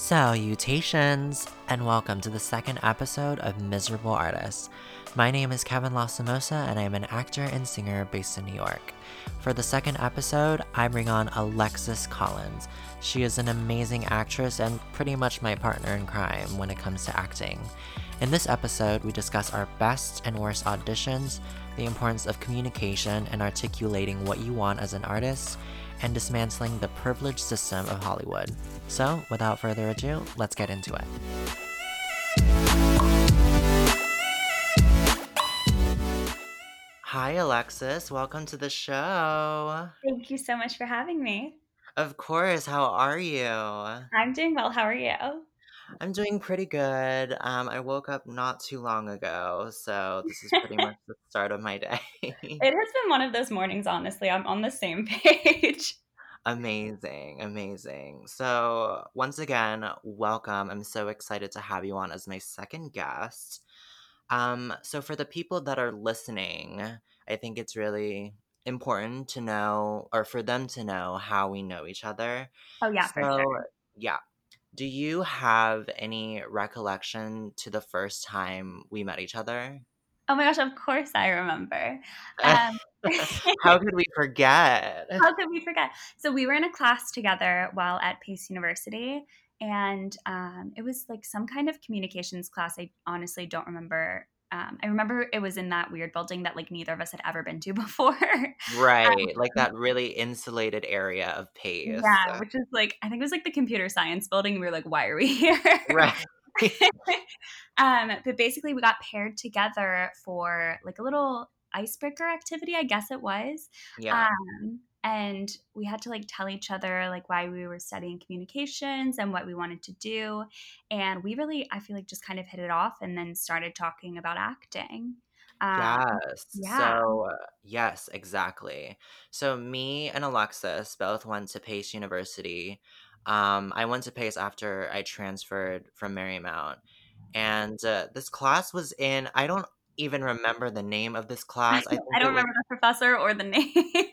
Salutations, and welcome to the second episode of Miserable Artists. My name is Kevin Lasamosa, and I am an actor and singer based in New York. For the second episode, I bring on Alexis Collins. She is an amazing actress and pretty much my partner in crime when it comes to acting. In this episode, we discuss our best and worst auditions, the importance of communication and articulating what you want as an artist, and dismantling the privileged system of Hollywood. So, without further ado, let's get into it. Hi, Alexis. Welcome to the show. Thank you so much for having me. Of course. How are you? I'm doing well. How are you? I'm doing pretty good. Um, I woke up not too long ago, so this is pretty much the start of my day. It has been one of those mornings, honestly. I'm on the same page. Amazing, amazing. So, once again, welcome. I'm so excited to have you on as my second guest. Um, so, for the people that are listening, I think it's really important to know, or for them to know, how we know each other. Oh, yeah, for sure. So, yeah. Do you have any recollection to the first time we met each other? Oh my gosh, of course I remember. Um, How could we forget? how could we forget? So we were in a class together while at Pace University, and um, it was like some kind of communications class. I honestly don't remember. Um, I remember it was in that weird building that like neither of us had ever been to before. Right, like Um, that really insulated area of Pace. yeah, which is like I think it was like the computer science building. We were like, why are we here? Right. um, but basically, we got paired together for like a little icebreaker activity, I guess it was. Yeah. Um, and we had to like tell each other like why we were studying communications and what we wanted to do. And we really, I feel like, just kind of hit it off and then started talking about acting. Um, Yes. yeah. So, uh, yes, exactly. So, me and Alexis both went to Pace University. Um, I went to Pace after I transferred from Marymount. And uh, this class was in, I don't even remember the name of this class. I I don't was, remember the professor or the name.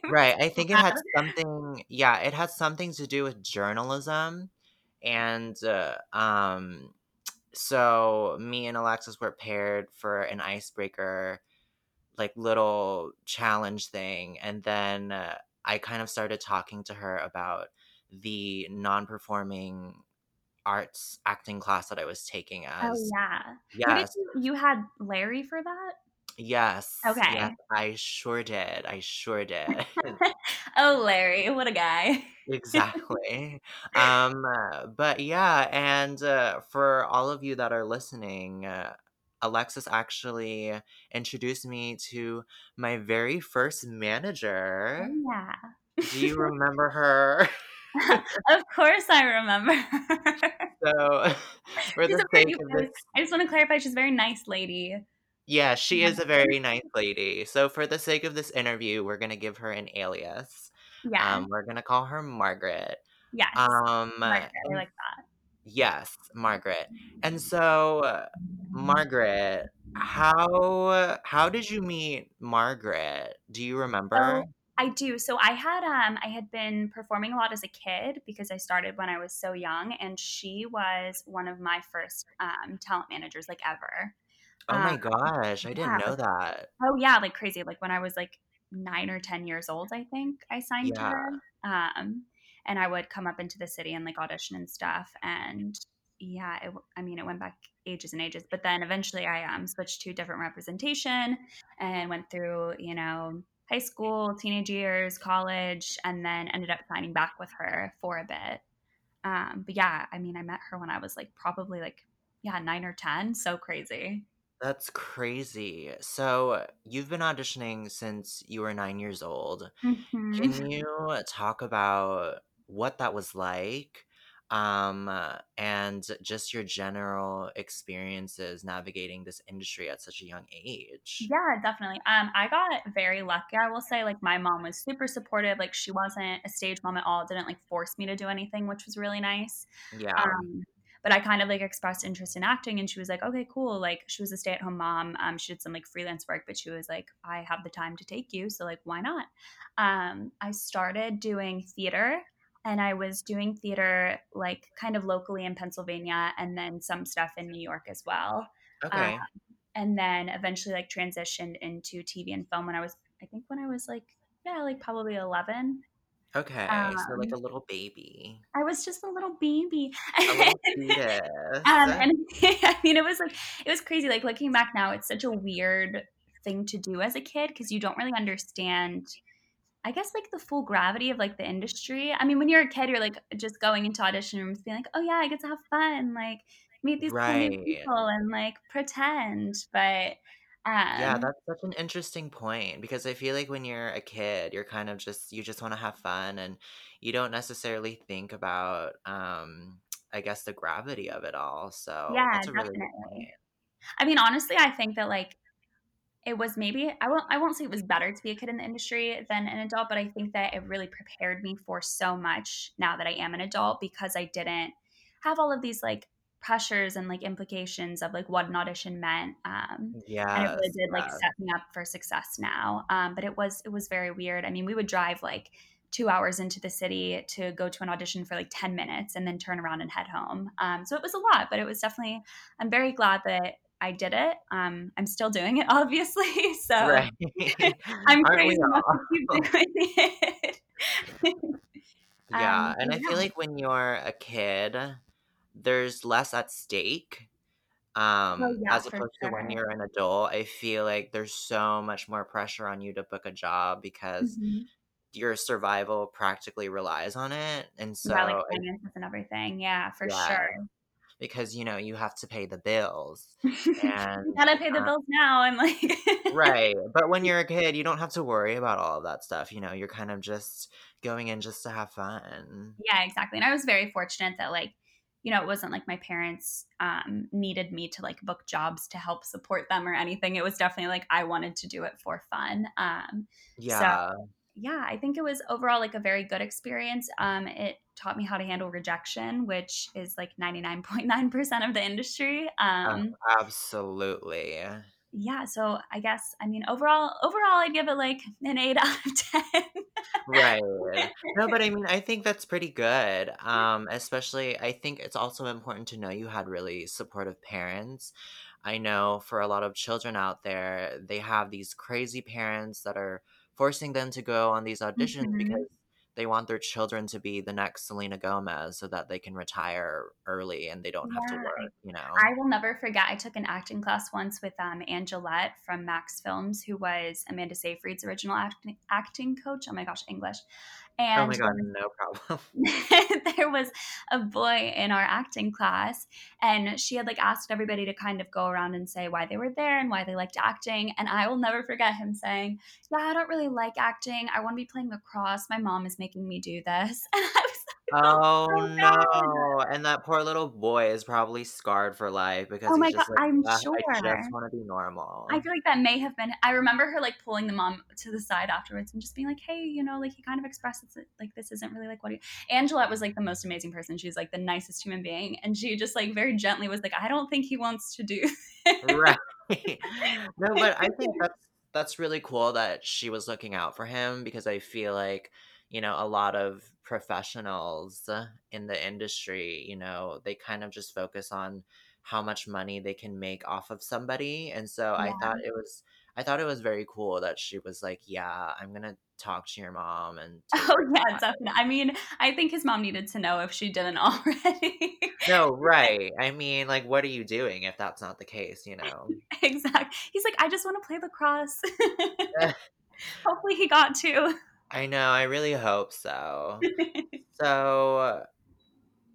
right. I think it had something, yeah, it had something to do with journalism. And uh, um, so me and Alexis were paired for an icebreaker like little challenge thing and then uh, i kind of started talking to her about the non-performing arts acting class that i was taking Oh as yeah. Who did yes you you had Larry for that? yes yes Okay. i sure did i sure did oh, Larry, what a guy. exactly um uh, but yeah and uh, for all of you that are listening uh, alexis actually introduced me to my very first Oh manager yeah. Do you remember her? of course I remember. So, for she's the sake of this, I just want to clarify she's a very nice lady. yeah, she is a very nice lady. So, for the sake of this interview, we're gonna give her an alias. Yeah. Um, we're gonna call her Margaret. Yes. Um, Margaret. I like that. yes, Margaret. And so, uh, Margaret, how how did you meet Margaret? Do you remember? So I do. So I had um I had been performing a lot as a kid because I started when I was so young and she was one of my first um talent managers like ever. Oh Um my gosh, I didn't yeah, know that. oh yeah, like crazy. Like when I was like 9 or 10 years old, I think I signed to Yeah, her. Um and I would come up into the city and like audition and stuff and yeah, it, I mean it went back ages and ages, but then eventually I um switched to different representation and went through, you know, high school, teenage years, college, and then ended up signing back with her for a bit. Um, but yeah, I mean, I met her when I was like probably like yeah nine or ten. So crazy. that's crazy. So, you've been auditioning since you were nine years old. hmm Can you talk about what that was like? Um, uh, and just your general experiences navigating this industry at such a young age? Yeah, definitely. Um, I got very lucky. I will say, like, my mom was super supportive. Like, she wasn't a stage mom at all. Didn't like force me to do anything, which was really nice. Yeah. Um, but I kind of like expressed interest in acting, and she was like, "Okay, cool." Like, she was a stay-at-home mom. Um, she did some like freelance work, but she was like, "I have the time to take you, so like, why not?" Um, I started doing theater and I was doing theater like kind of locally in Pennsylvania and then some stuff in New York as well. Okay. Um, and then eventually like transitioned into TV and film when I was I think when I was like yeah, like probably 11. Okay. So like Um, a little baby. I was just a little baby. A little um, and I mean, it was like, it was crazy. Like looking back now, it's such a weird thing to do as a kid because you don't really understand, I guess, like the full gravity of like the industry. I mean, when you're a kid, you're like just going into audition rooms being like, oh yeah, I get to have fun, like meet these cool Right. people and like pretend. But, Yeah, um, that's such an interesting point because I feel like when you're a kid, you're kind of just you just want to have fun and you don't necessarily think about um I guess the gravity of it all. So yeah, that's a really good definitely. point. I mean, honestly, I think that like it was maybe I won't I won't say it was better to be a kid in the industry than an adult, but I think that it really prepared me for so much now that I am an adult because I didn't have all of these like pressures and like implications of like what an audition meant. Um, yeah, and it really did like set me up for success now. Um, but it was it was very weird. I mean, we would drive like two hours into the city to go to an audition for like 10 minutes and then turn around and head home. Um, so it was a lot, but it was definitely I'm very glad that I did it. Um, I'm still doing it, obviously. So Right. I'm crazy enough to it. Yeah, um, and I feel like when you're a kid, there's less at stake. Oh Um, yeah, as opposed to when you're an adult, I feel like there's so much more pressure on you to book a job because hmm your survival practically relies on it. And Yeah, like so, finances and everything. Yeah, for yeah, sure. Because you know, you have to pay the bills. you gotta pay the uh, bills now, i'm like, right, but when you're a kid, you don't have to worry about all of that stuff. You know, you're kind of just going in just to have fun. yeah, exactly. And I was very fortunate that like, you know, it wasn't like my parents um, needed me to like book jobs to help support them or anything. It was definitely like I wanted to do it for fun. Um, so Yeah. I think it was overall like a very good experience. Um, it taught me how to handle rejection, which is like 99.9% of the industry. Uh, Um, absolutely. yeah, so I guess I mean overall overall I'd give it like an 8 out of 10. Right. No, but I mean, I think that's pretty good. Um, especially, I think it's also important to know you had really supportive parents. I know for a lot of children out there, they have these crazy parents that are forcing them to go on these auditions Mhm. because they want their children to be the next Selena Gomez so that they can retire early and they don't have to work, you know? I will never forget. I took an acting class once with um, Angelette from Max Films, who was Amanda Seyfried's original acting, acting coach. Oh my gosh, English. Oh my God, no problem. there was a boy in our acting class and she had like asked everybody to kind of go around and say why they were there and why they liked acting and i will never forget him saying yeah i don't really like acting. I want to be playing lacrosse. My mom is making me do this. And i was like I felt Oh so no, and that poor little boy is probably scarred for life because oh he's my god like, i'm "Ugh, I sure just wanna be normal. I feel like that may have been. I remember her like pulling the mom to the side afterwards and just being like, "Hey, you know, like he kind of expressed it's like this isn't really like what he." Angelette was like the most amazing person. She's like the nicest human being, and she just like very gently was like, "I don't think he wants to do." Right. No, but I think that's that's really cool that she was looking out for him because I feel like, you know, a lot of professionals in the industry, you know, they kind of just focus on how much money they can make off of somebody. And so I thought it was I thought it was very cool that she was like, "Yeah, I'm gonna talk to your mom and Oh yeah, time." definitely. I mean, I think his mom needed to know if she didn't already. No, right. I mean, like, what are you doing if that's not the case, you know? exactly. He's like, I just want to play lacrosse. Hopefully, he got to. I know, I really hope so. So,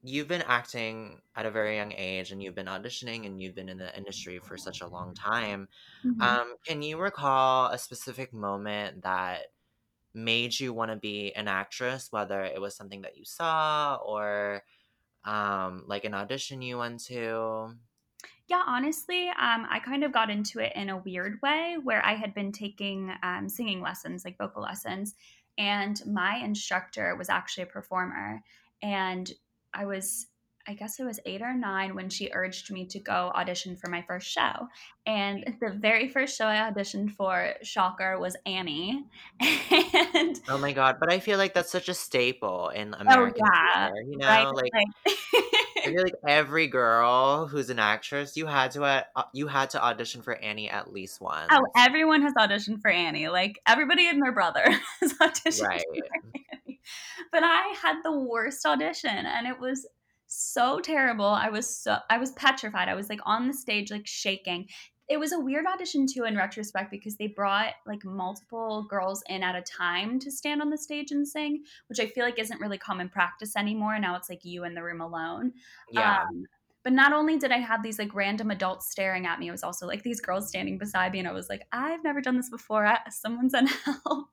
you've been acting at a very young age and you've been auditioning and you've been in the industry for such a long time. Mhm. Um, can you recall a specific moment that made you want to be an actress, whether it was something that you saw or um, like an audition you went to? Yeah, honestly, um, I kind of got into it in a weird way where I had been taking um, singing lessons, like vocal lessons, and my instructor was actually a performer. And I was I guess it was eight or nine when she urged me to go audition for my first show. And the very first show I auditioned for, shocker, was Annie. and oh my god! But I feel like that's such a staple in American oh, yeah. theater. You know, right? like. like I feel like every girl who's an actress, you had to uh, you had to audition for Annie at least once. Oh, everyone has auditioned for Annie. Like everybody and their brother has auditioned right. for Annie. But I had the worst audition, and it was so terrible. I was so I was petrified. I was like on the stage like shaking. It was a weird audition too in retrospect because they brought like multiple girls in at a time to stand on the stage and sing, which I feel like isn't really common practice anymore. Now it's like you in the room alone. Yeah. Um, but not only did I have these like random adults staring at me, it was also like these girls standing beside me, and I was like, I've never done this before. Someone send help.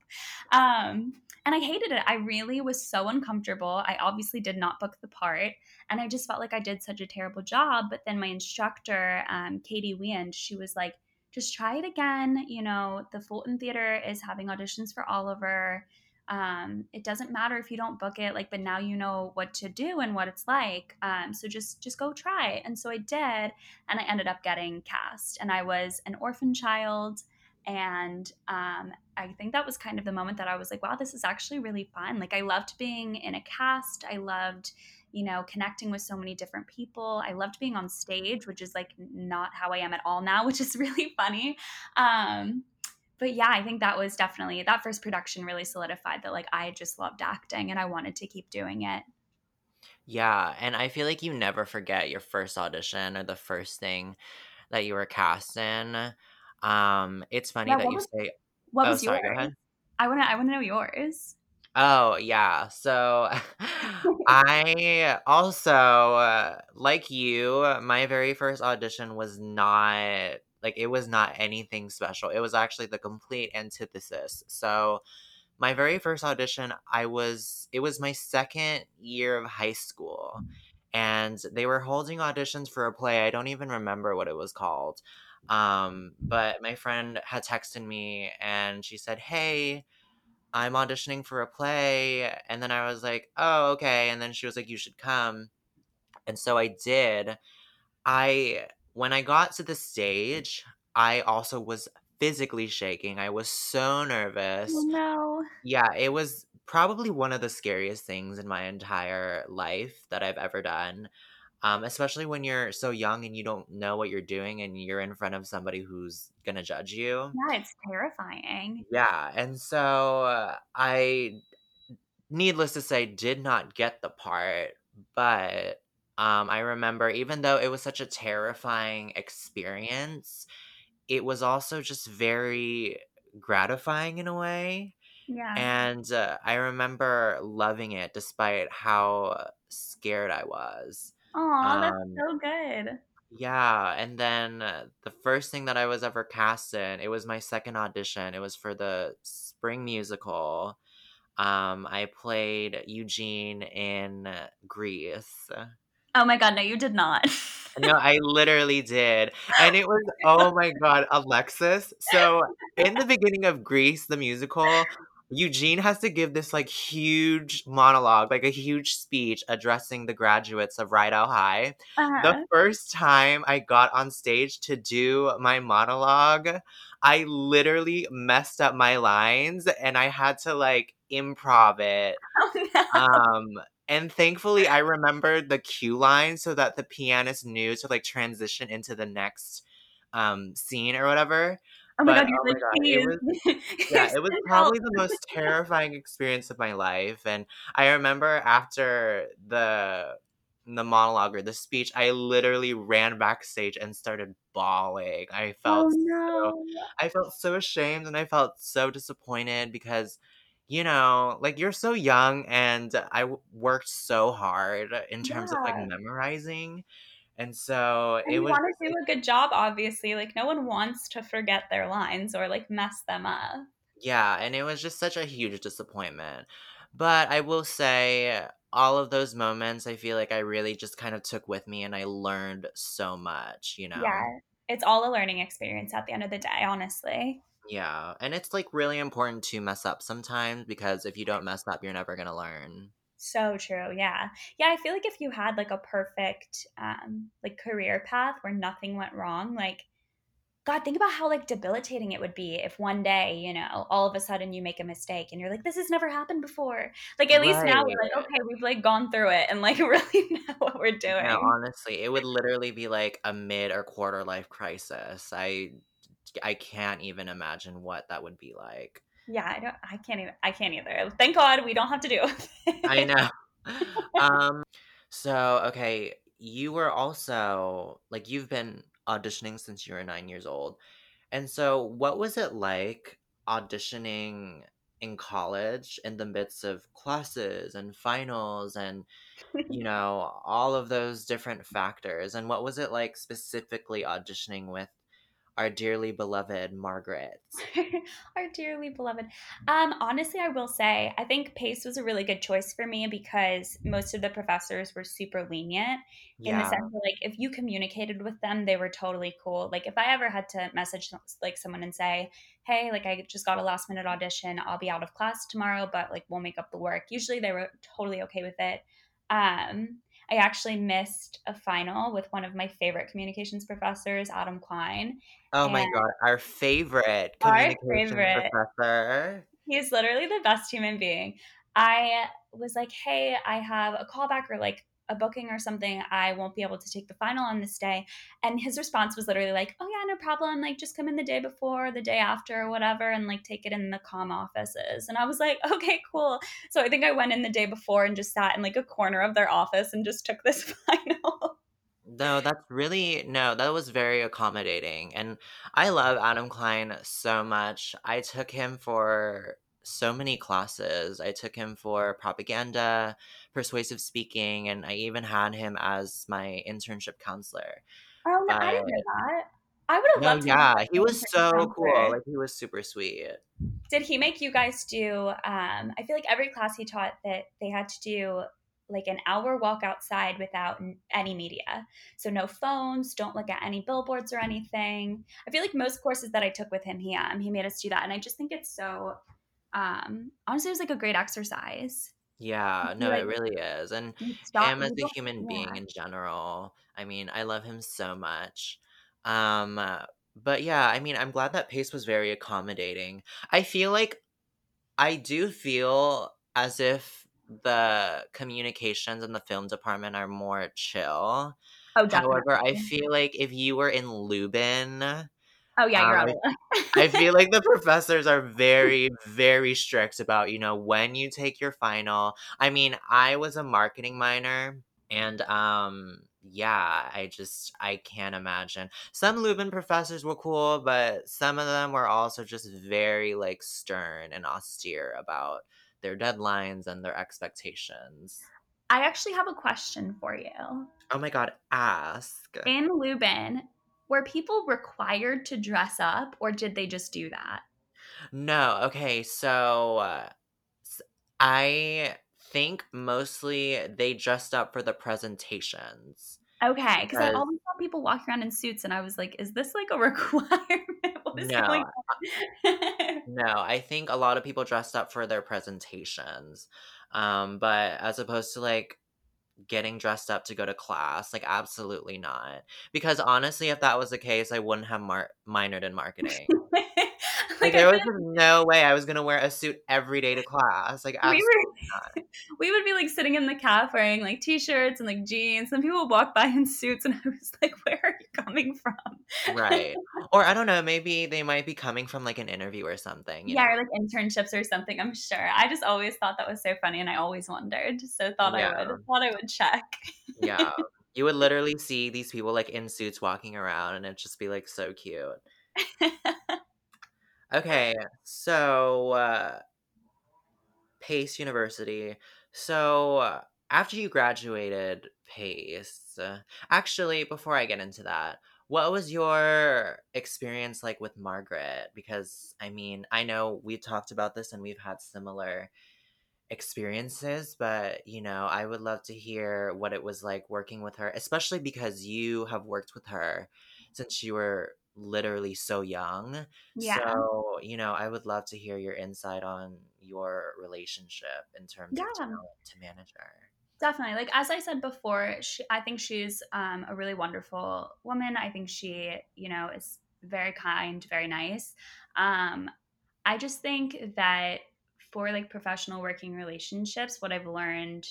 Um, and I hated it. I really was so uncomfortable. I obviously did not book the part, and I just felt like I did such a terrible job. But then my instructor, um, Katie Wiend, she was like, just try it again. You know, the Fulton Theater is having auditions for Oliver um, it doesn't matter if you don't book it like but now you know what to do and what it's like. Um, so just just go try and so i did and i ended up getting cast. And i was an orphan child. And um, i think that was kind of the moment that i was like wow this is actually really fun. Like i loved being in a cast. I loved you know connecting with so many different people. I loved being on stage which is like not how i am at all now which is really funny. Um, but yeah, I think that was definitely that first production really solidified that like I just loved acting and I wanted to keep doing it. Yeah, and I feel like you never forget your first audition or the first thing that you were cast in. Um, it's funny yeah, that you was, say. What oh, was sorry, yours? I want to. I want to know yours. Oh yeah, so I also uh, like you. My very first audition was not like it was not anything special. It was actually the complete antithesis. So my very first audition, I was it was my second year of high school. And they were holding auditions for a play. I don't even remember what it was called. Um, but my friend had texted me and she said, Hey, I'm auditioning for a play. And then I was like, Oh, okay. And then she was like, You should come. And so I did. I when I got to the stage, I also was physically shaking. I was so nervous. Oh, no. Yeah, it was probably one of the scariest things in my entire life that I've ever done. Um, especially when you're so young and you don't know what you're doing and you're in front of somebody who's gonna judge you. Yeah, it's terrifying. Yeah, and so uh, I, needless to say, did not get the part, but um, I remember, even though it was such a terrifying experience, it was also just very gratifying in a way. Yeah. And uh, I remember loving it despite how scared I was. Oh, um, that's so good. Yeah, and then uh, the first thing that I was ever cast in, it was my second audition. It was for the spring musical. Um, I played Eugene in Grease. Oh my god, no, you did not. no, I literally did. And it was, oh my god, Alexis. So in the beginning of Grease, the musical, Eugene has to give this like huge monologue, like a huge speech addressing the graduates of Rydell High. Uh-huh. The first time I got on stage to do my monologue, I literally messed up my lines and I had to like improv it. Oh, no. Um and thankfully, I remembered the cue line so that the pianist knew to like transition into the next um, scene or whatever. Oh my but, god, oh my god. It was, yeah, it was probably the most terrifying experience of my life. And I remember after the the monologue or the speech, I literally ran backstage and started bawling. I felt oh, no. so I felt so ashamed and I felt so disappointed because you know, like you're so young and I w- worked so hard in terms yeah. of like memorizing. And so and it was. You want to do a good job, obviously. Like, no one wants to forget their lines or like mess them up. Yeah. And it was just such a huge disappointment. But I will say, all of those moments, I feel like I really just kind of took with me and I learned so much, you know? Yeah. It's all a learning experience at the end of the day, honestly. Yeah, and it's like really important to mess up sometimes because if you don't mess up, you're never gonna learn. So true. Yeah. Yeah. I feel like if you had like a perfect um, like career path where nothing went wrong, like, God, think about how like debilitating it would be if one day, you know, all of a sudden you make a mistake and you're like, this has never happened before. Like at least now we're like, okay, we've like gone through it and like really know what we're doing. No, honestly, it would literally be like a mid or quarter life crisis. I I can't even imagine what that would be like. Yeah, I don't I can't even I can't either. Thank God we don't have to do I know. Um, so okay, you were also like you've been auditioning since you were nine years old. And so what was it like auditioning in college in the midst of classes and finals and you know, all of those different factors? And what was it like specifically auditioning with our dearly beloved Margaret? Our dearly beloved. Um, honestly, I will say, I think Pace was a really good choice for me because most of the professors were super lenient in the sense that, like, if you communicated with them, they were totally cool. Like, if I ever had to message like someone and say, "Hey, like, I just got a last minute audition. I'll be out of class tomorrow, but like, we'll make up the work." Usually, they were totally okay with it. Um, I actually missed a final with one of my favorite communications professors, Adam Klein, Oh my god, our favorite our favorite professor. He's literally the best human being. I was like, "Hey, I have a callback or like a booking or something. I won't be able to take the final on this day." And his response was literally like, "Oh yeah, no problem. Like just come in the day before, the day after, or whatever, and like take it in the com offices." And I was like, "Okay, cool." So I think I went in the day before and just sat in like a corner of their office and just took this final. No, that's really no, that was very accommodating. And I love Adam Klein so much. I took him for so many classes. I took him for propaganda, persuasive speaking, and I even had him as my internship counselor. Oh no, I didn't know that. I would have no, loved to yeah, he was so cool. Like he was super sweet. Did he make you guys do? Um, I feel like every class he taught that they had to do like an hour walk outside without any media. So no phones, don't look at any billboards or anything. I feel like most courses that I took with him, he um, he made us do that, and I just think it's so. Um, honestly, it was like a great exercise. Yeah, no, it really is. And him as a human being in general, I mean, I love him so much. Um, uh, but yeah, I mean, I'm glad that Pace was very accommodating. I feel like I do feel as if the communications in the film department are more chill. Oh, However, I feel like if you were in Lubin, Oh yeah, you're out I of I luck. feel like the professors are very, very strict about, you know, when you take your final. I mean, I was a marketing minor and um yeah, I just I can't imagine. Some Lubin professors were cool, but some of them were also just very like stern and austere about their deadlines and their expectations. I actually have a question for you. Oh my god, ask. In Lubin, were people required to dress up or did they just do that? No, okay, so uh, I think mostly they dressed up for the presentations Okay, because I always saw people walking around in suits and I was like, is this like a requirement? what was no, going on? no, I think a lot of people dressed up for their presentations. Um, but as opposed to like getting dressed up to go to class, like absolutely not. Because honestly, if that was the case, I wouldn't have mar- minored in marketing. Like there was no way I was gonna wear a suit every day to class. Like we were we would be like sitting in the caf wearing like t-shirts and like jeans and people would walk by in suits and I was like, where are you coming from? Right. Or I don't know, maybe they might be coming from like an interview or something, you yeah, know? or like internships or something, I'm sure. I just always thought that was so funny and I always wondered. So thought I would thought I would check. yeah. You would literally see these people like in suits walking around and it'd just be like so cute. Okay, so uh, Pace University. So uh, after you graduated Pace, uh, actually, before I get into that, what was your experience like with Margaret? Because I mean, I know we talked about this and we've had similar experiences, but you know, I would love to hear what it was like working with her, especially because you have worked with her since you were literally so young. Yeah. So, you know, I would love to hear your insight on your relationship in terms Yeah. of talent to manager. Definitely. Like as I said before, she, I think she's um, a really wonderful woman. I think she, you know, is very kind, very nice. Um, I just think that for like professional working relationships, what I've learned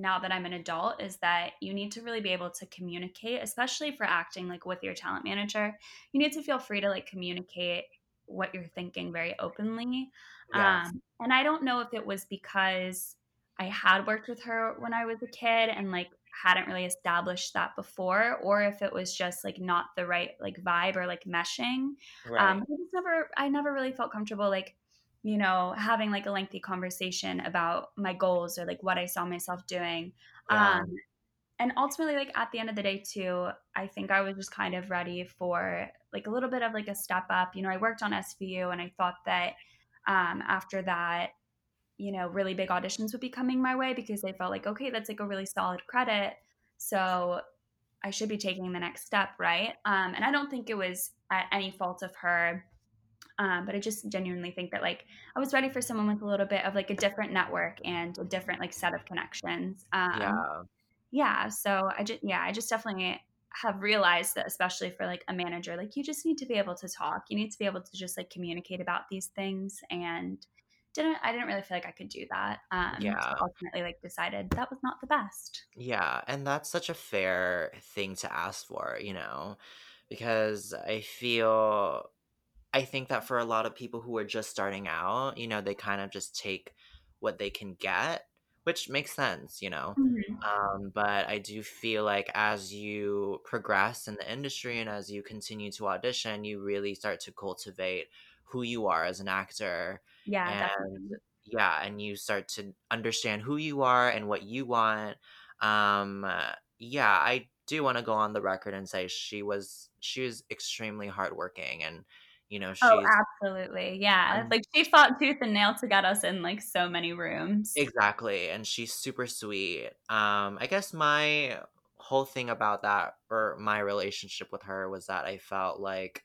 now that I'm an adult is that you need to really be able to communicate, especially for acting like with your talent manager. You need to feel free to like communicate what you're thinking very openly. Yes. Um, and I don't know if it was because I had worked with her when I was a kid and like hadn't really established that before, or if it was just like not the right like vibe or like meshing. Right. Um, I just never, I never really felt comfortable like you know, having like a lengthy conversation about my goals or like what I saw myself doing. Yeah. Um, and ultimately, like at the end of the day, too, I think I was just kind of ready for like a little bit of like a step up. You know, I worked on SVU and I thought that um, after that, you know, really big auditions would be coming my way because I felt like, okay, that's like a really solid credit. So I should be taking the next step, right? Um, and I don't think it was at any fault of her um, but I just genuinely think that like I was ready for someone with a little bit of like a different network and a different like set of connections. Um, yeah. Yeah. So I just yeah I just definitely have realized that especially for like a manager like you just need to be able to talk you need to be able to just like communicate about these things and didn't i didn't really feel like i could do that um Yeah. so ultimately like decided that was not the best Yeah, and that's such a fair thing to ask for, you know, because I feel I think that for a lot of people who are just starting out, you know, they kind of just take what they can get, which makes sense, you know. Mhm. Um, but I do feel like as you progress in the industry and as you continue to audition, you really start to cultivate who you are as an actor. yeah And definitely yeah, and you start to understand who you are and what you want. Um, uh, yeah, I do want to go on the record and say she was she was extremely hardworking and you know oh absolutely yeah um, like she fought tooth and nail to get us in like so many rooms exactly and she's super sweet. Um, I guess my whole thing about that or my relationship with her was that I felt like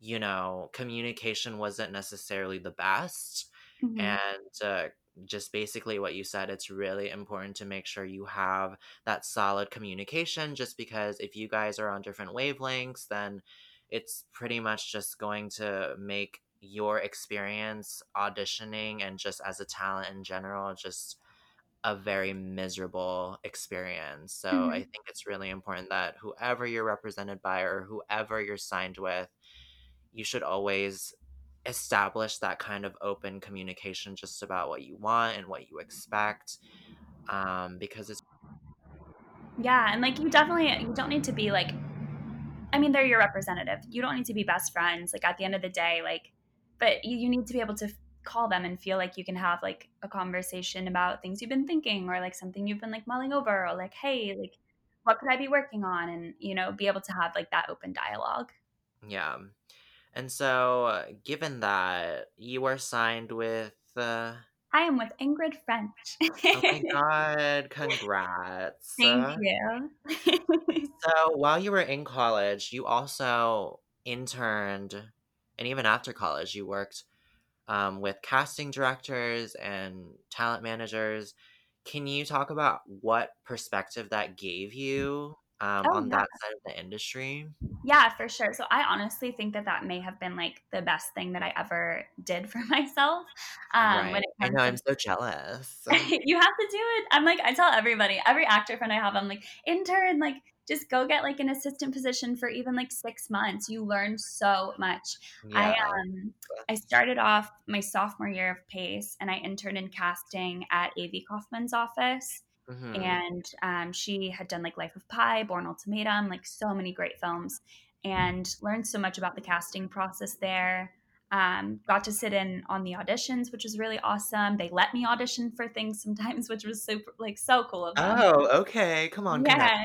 you know communication wasn't necessarily the best Mhm. and uh, just basically what you said it's really important to make sure you have that solid communication just because if you guys are on different wavelengths then it's pretty much just going to make your experience auditioning and just as a talent in general just a very miserable experience so i Mhm. think it's really important that whoever you're represented by or whoever you're signed with you should always establish that kind of open communication just about what you want and what you expect um, because it's Yeah, and like you definitely you don't need to be like I mean they're your representative. You don't need to be best friends like at the end of the day like but you, you need to be able to call them and feel like you can have like a conversation about things you've been thinking or like something you've been like mulling over or like hey like what could I be working on and you know be able to have like that open dialogue. yeah and so uh, given that you are signed with uh, I am with Ingrid French. oh my god congrats Thank you. so while you were in college you also interned and even after college you worked um, with casting directors and talent managers. Can you talk about what perspective that gave you um, oh on yeah. that side of the industry? Yeah, for sure. So I honestly think that that may have been like the best thing that I ever did for myself. Um, Right. I know to- I'm so jealous. you have to do it. I'm like, I tell everybody, every actor friend I have, I'm like, intern, like, just go get like an assistant position for even like six months. You learn so much. Yeah. I um I started off my sophomore year of Pace and I interned in casting at Avy Kaufman's office. Hmm And um, she had done like Life of Pi, Bourne Ultimatum, like so many great films, and learned so much about the casting process there um, got to sit in on the auditions, which was really awesome. They let me audition for things sometimes, which was super like so cool of them. Oh, okay. Come on, Yeah,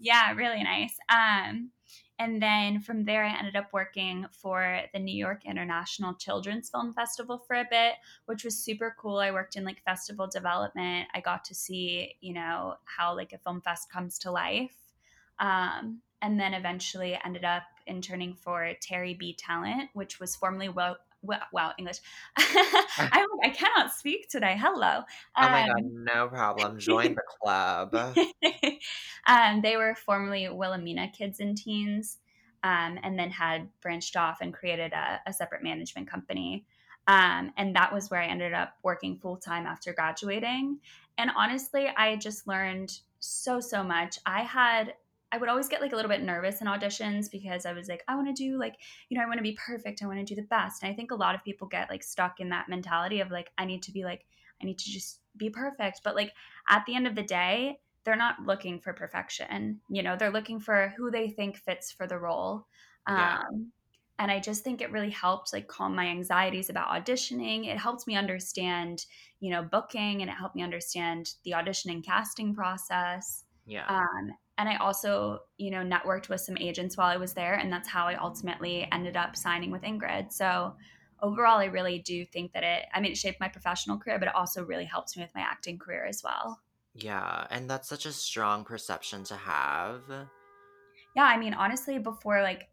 yeah, really nice. Um, and then from there, I ended up working for the New York International Children's Film Festival for a bit, which was super cool. I worked in like festival development. I got to see, you know, how like a film fest comes to life. Um, and then eventually ended up interning for Terry B Talent, which was formerly well, well wow English. I, I cannot speak today. Hello. Oh my god, no problem. Join the club. um, they were formerly Wilhelmina Kids and Teens, um, and then had branched off and created a, a separate management company. Um, and that was where I ended up working full time after graduating. And honestly, I just learned so, so much. I had I would always get like a little bit nervous in auditions because I was like, I want to do like, you know, I want to be perfect. I want to do the best. And I think a lot of people get like stuck in that mentality of like, I need to be like, I need to just be perfect. But like at the end of the day, they're not looking for perfection. You know, they're looking for who they think fits for the role. Yeah. Um, and I just think it really helped like calm my anxieties about auditioning. It helped me understand, you know, booking and it helped me understand the audition and casting process. Yeah. Um, and I also, you know, networked with some agents while I was there, and that's how I ultimately ended up signing with Ingrid. So overall, I really do think that it, I mean, it shaped my professional career, but it also really helped me with my acting career as well. Yeah, and that's such a strong perception to have. Yeah, I mean, honestly, before like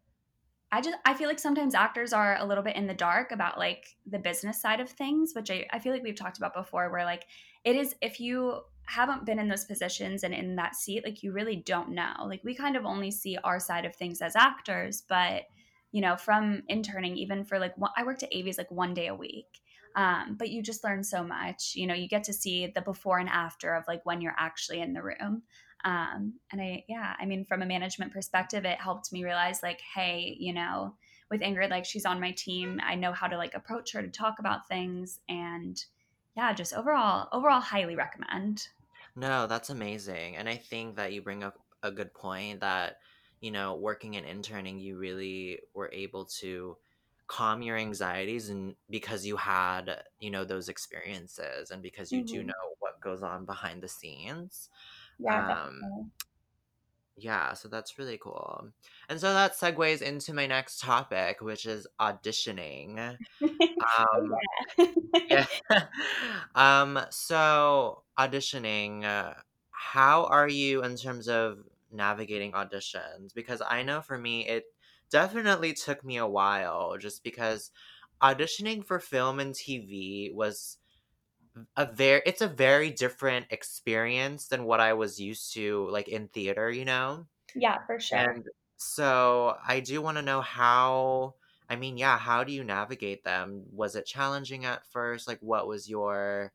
I just I feel like sometimes actors are a little bit in the dark about like the business side of things, which I, I feel like we've talked about before, where like it is if you haven't been in those positions and in that seat, like you really don't know. Like we kind of only see our side of things as actors, but you know, from interning, even for like one, I worked at Avy's like one day a week. Um, but you just learn so much. You know, you get to see the before and after of like when you're actually in the room. Um, and I, yeah, I mean, from a management perspective, it helped me realize like, hey, you know, with Ingrid, like she's on my team. I know how to like approach her to talk about things and yeah, just overall, overall, highly recommend. No, that's amazing. And I think that you bring up a good point that, you know, working and interning, you really were able to calm your anxieties and because you had, you know, those experiences and because you mm-hmm. do know what goes on behind the scenes. Yeah. Um, yeah, so that's really cool. And so that segues into my next topic, which is auditioning. Um, yeah. um, so auditioning, uh, how are you in terms of navigating auditions? Because I know for me, it definitely took me a while just because auditioning for film and TV was a very it's a very different experience than what I was used to like in theater, you know? Yeah, for sure. And so I do want to know how I mean, yeah, how do you navigate them? Was it challenging at first? Like what was your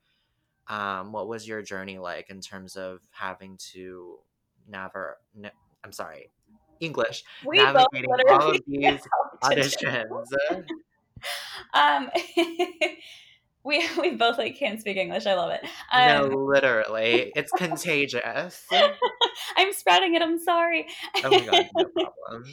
um what was your journey like in terms of having to never na- I'm sorry. English. We navigating all of these auditions. um we we both like can't speak English. I love it. Um, no, literally, it's contagious. I'm spreading it. I'm sorry. oh my god, no problem.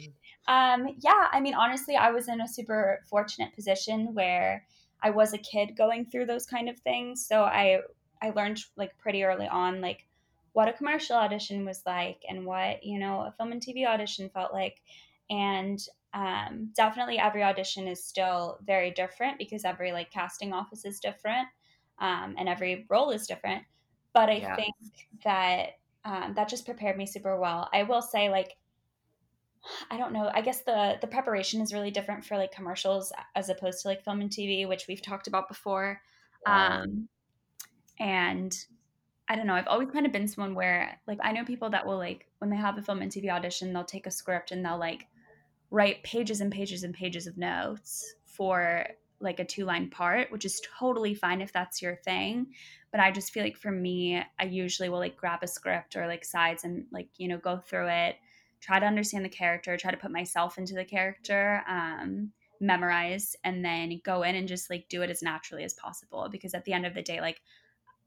Um, yeah, I mean, honestly, I was in a super fortunate position where I was a kid going through those kind of things, so I I learned like pretty early on like what a commercial audition was like and what you know a film and TV audition felt like, and um, definitely every audition is still very different because every like casting office is different um, and every role is different but i yeah. think that um, that just prepared me super well i will say like i don't know i guess the the preparation is really different for like commercials as opposed to like film and tv which we've talked about before um, and I don't know. I've always kind of been someone where, like, I know people that will, like, when they have a film and TV audition, they'll take a script and they'll, like, write pages and pages and pages of notes for like a two line part, which is totally fine if that's your thing. But I just feel like for me, I usually will like grab a script or like sides and like, you know, go through it, try to understand the character, try to put myself into the character, um, memorize, and then go in and just like do it as naturally as possible. Because at the end of the day, like,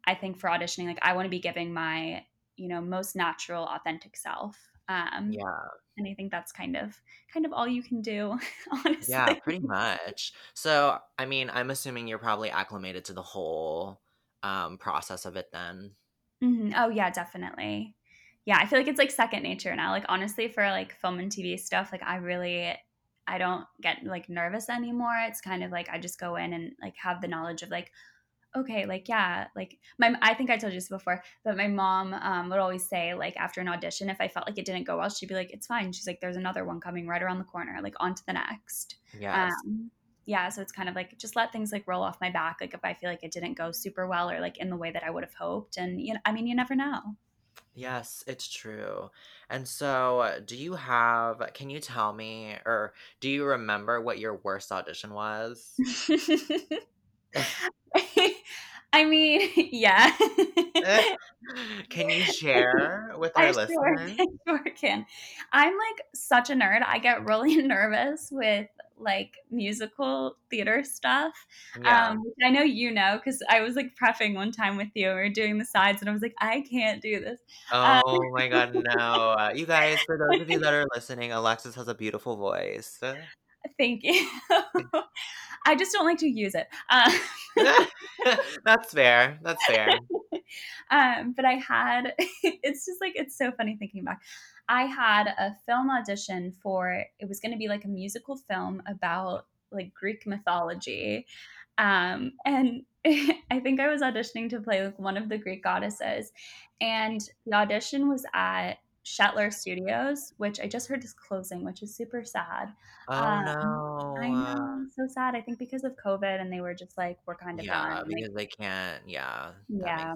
I think for auditioning, like, I want to be giving my, you know, most natural, authentic self. Um, yeah. and i think that's kind of kind of all you can do honestly. yeah pretty much. So i mean i'm assuming you're probably acclimated to the whole um, process of it then. Mm-hmm. oh yeah definitely. Yeah i feel like it's like second nature now. Like honestly for like film and tv stuff like i really i don't get like nervous anymore. It's kind of like i just go in and like have the knowledge of like okay, like yeah, like my I think I told you this before, but my mom um, would always say like after an audition, if I felt like it didn't go well, she'd be like, "It's fine." She's like, "There's another one coming right around the corner. Like on to the next." Yeah. Um, yeah, so it's kind of like just let things like roll off my back. Like if I feel like it didn't go super well or like in the way that I would have hoped, and you know, I mean, you never know. Yes, it's true. And so, do you have, can you tell me, or do you remember what your worst audition was? I mean, yeah. Can you share with I our sure, listeners? I sure can. I'm like such a nerd. I get really nervous with like musical theater stuff. Yeah. Um, which I know you know because I was like prepping one time with you. We were doing the sides, and I was like, I can't do this. Um, Oh my God, no. Uh, You guys, for those of you that are listening, Alexis has a beautiful voice. thank you. I just don't like to use it. Uh, That's fair. That's fair. um, but I had, it's just like, it's so funny thinking back. I had a film audition for, it was going to be like a musical film about like Greek mythology. Um, and I think I was auditioning to play like one of the Greek goddesses. And the audition was at Shetler Studios, which I just heard is closing, which is super sad. Oh Um, I no. Uh, know, so sad. I think because of COVID and they were just like, we're kind of yeah, done. Like, because they can't. Yeah, yeah,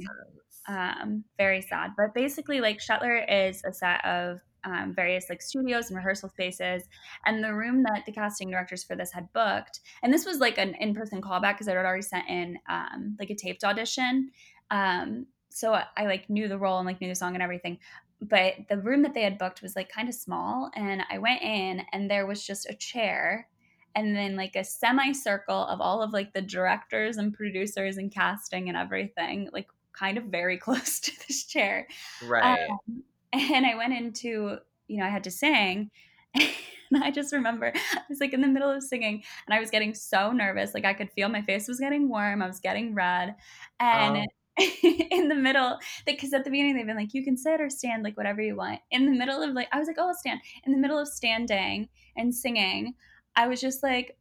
um, very sad. But basically, like Shetler is a set of um, various like studios and rehearsal spaces, and the room that the casting directors for this had booked, and this was like an in-person callback because I had already sent in um, like a taped audition. Um, so I, I like knew the role and like knew the song and everything. But the room that they had booked was like kind of small, and I went in and there was just a chair and then like a semicircle of all of like the directors and producers and casting and everything like kind of very close to this chair Right. um, and i went into you know i had to sing and i just remember i was like in the middle of singing and i was getting so nervous like i could feel my face was getting warm i was getting red and Oh, in the middle because at the beginning they've been like you can sit or stand like whatever you want in the middle of like i was like oh i'll stand in the middle of standing and singing I was just like,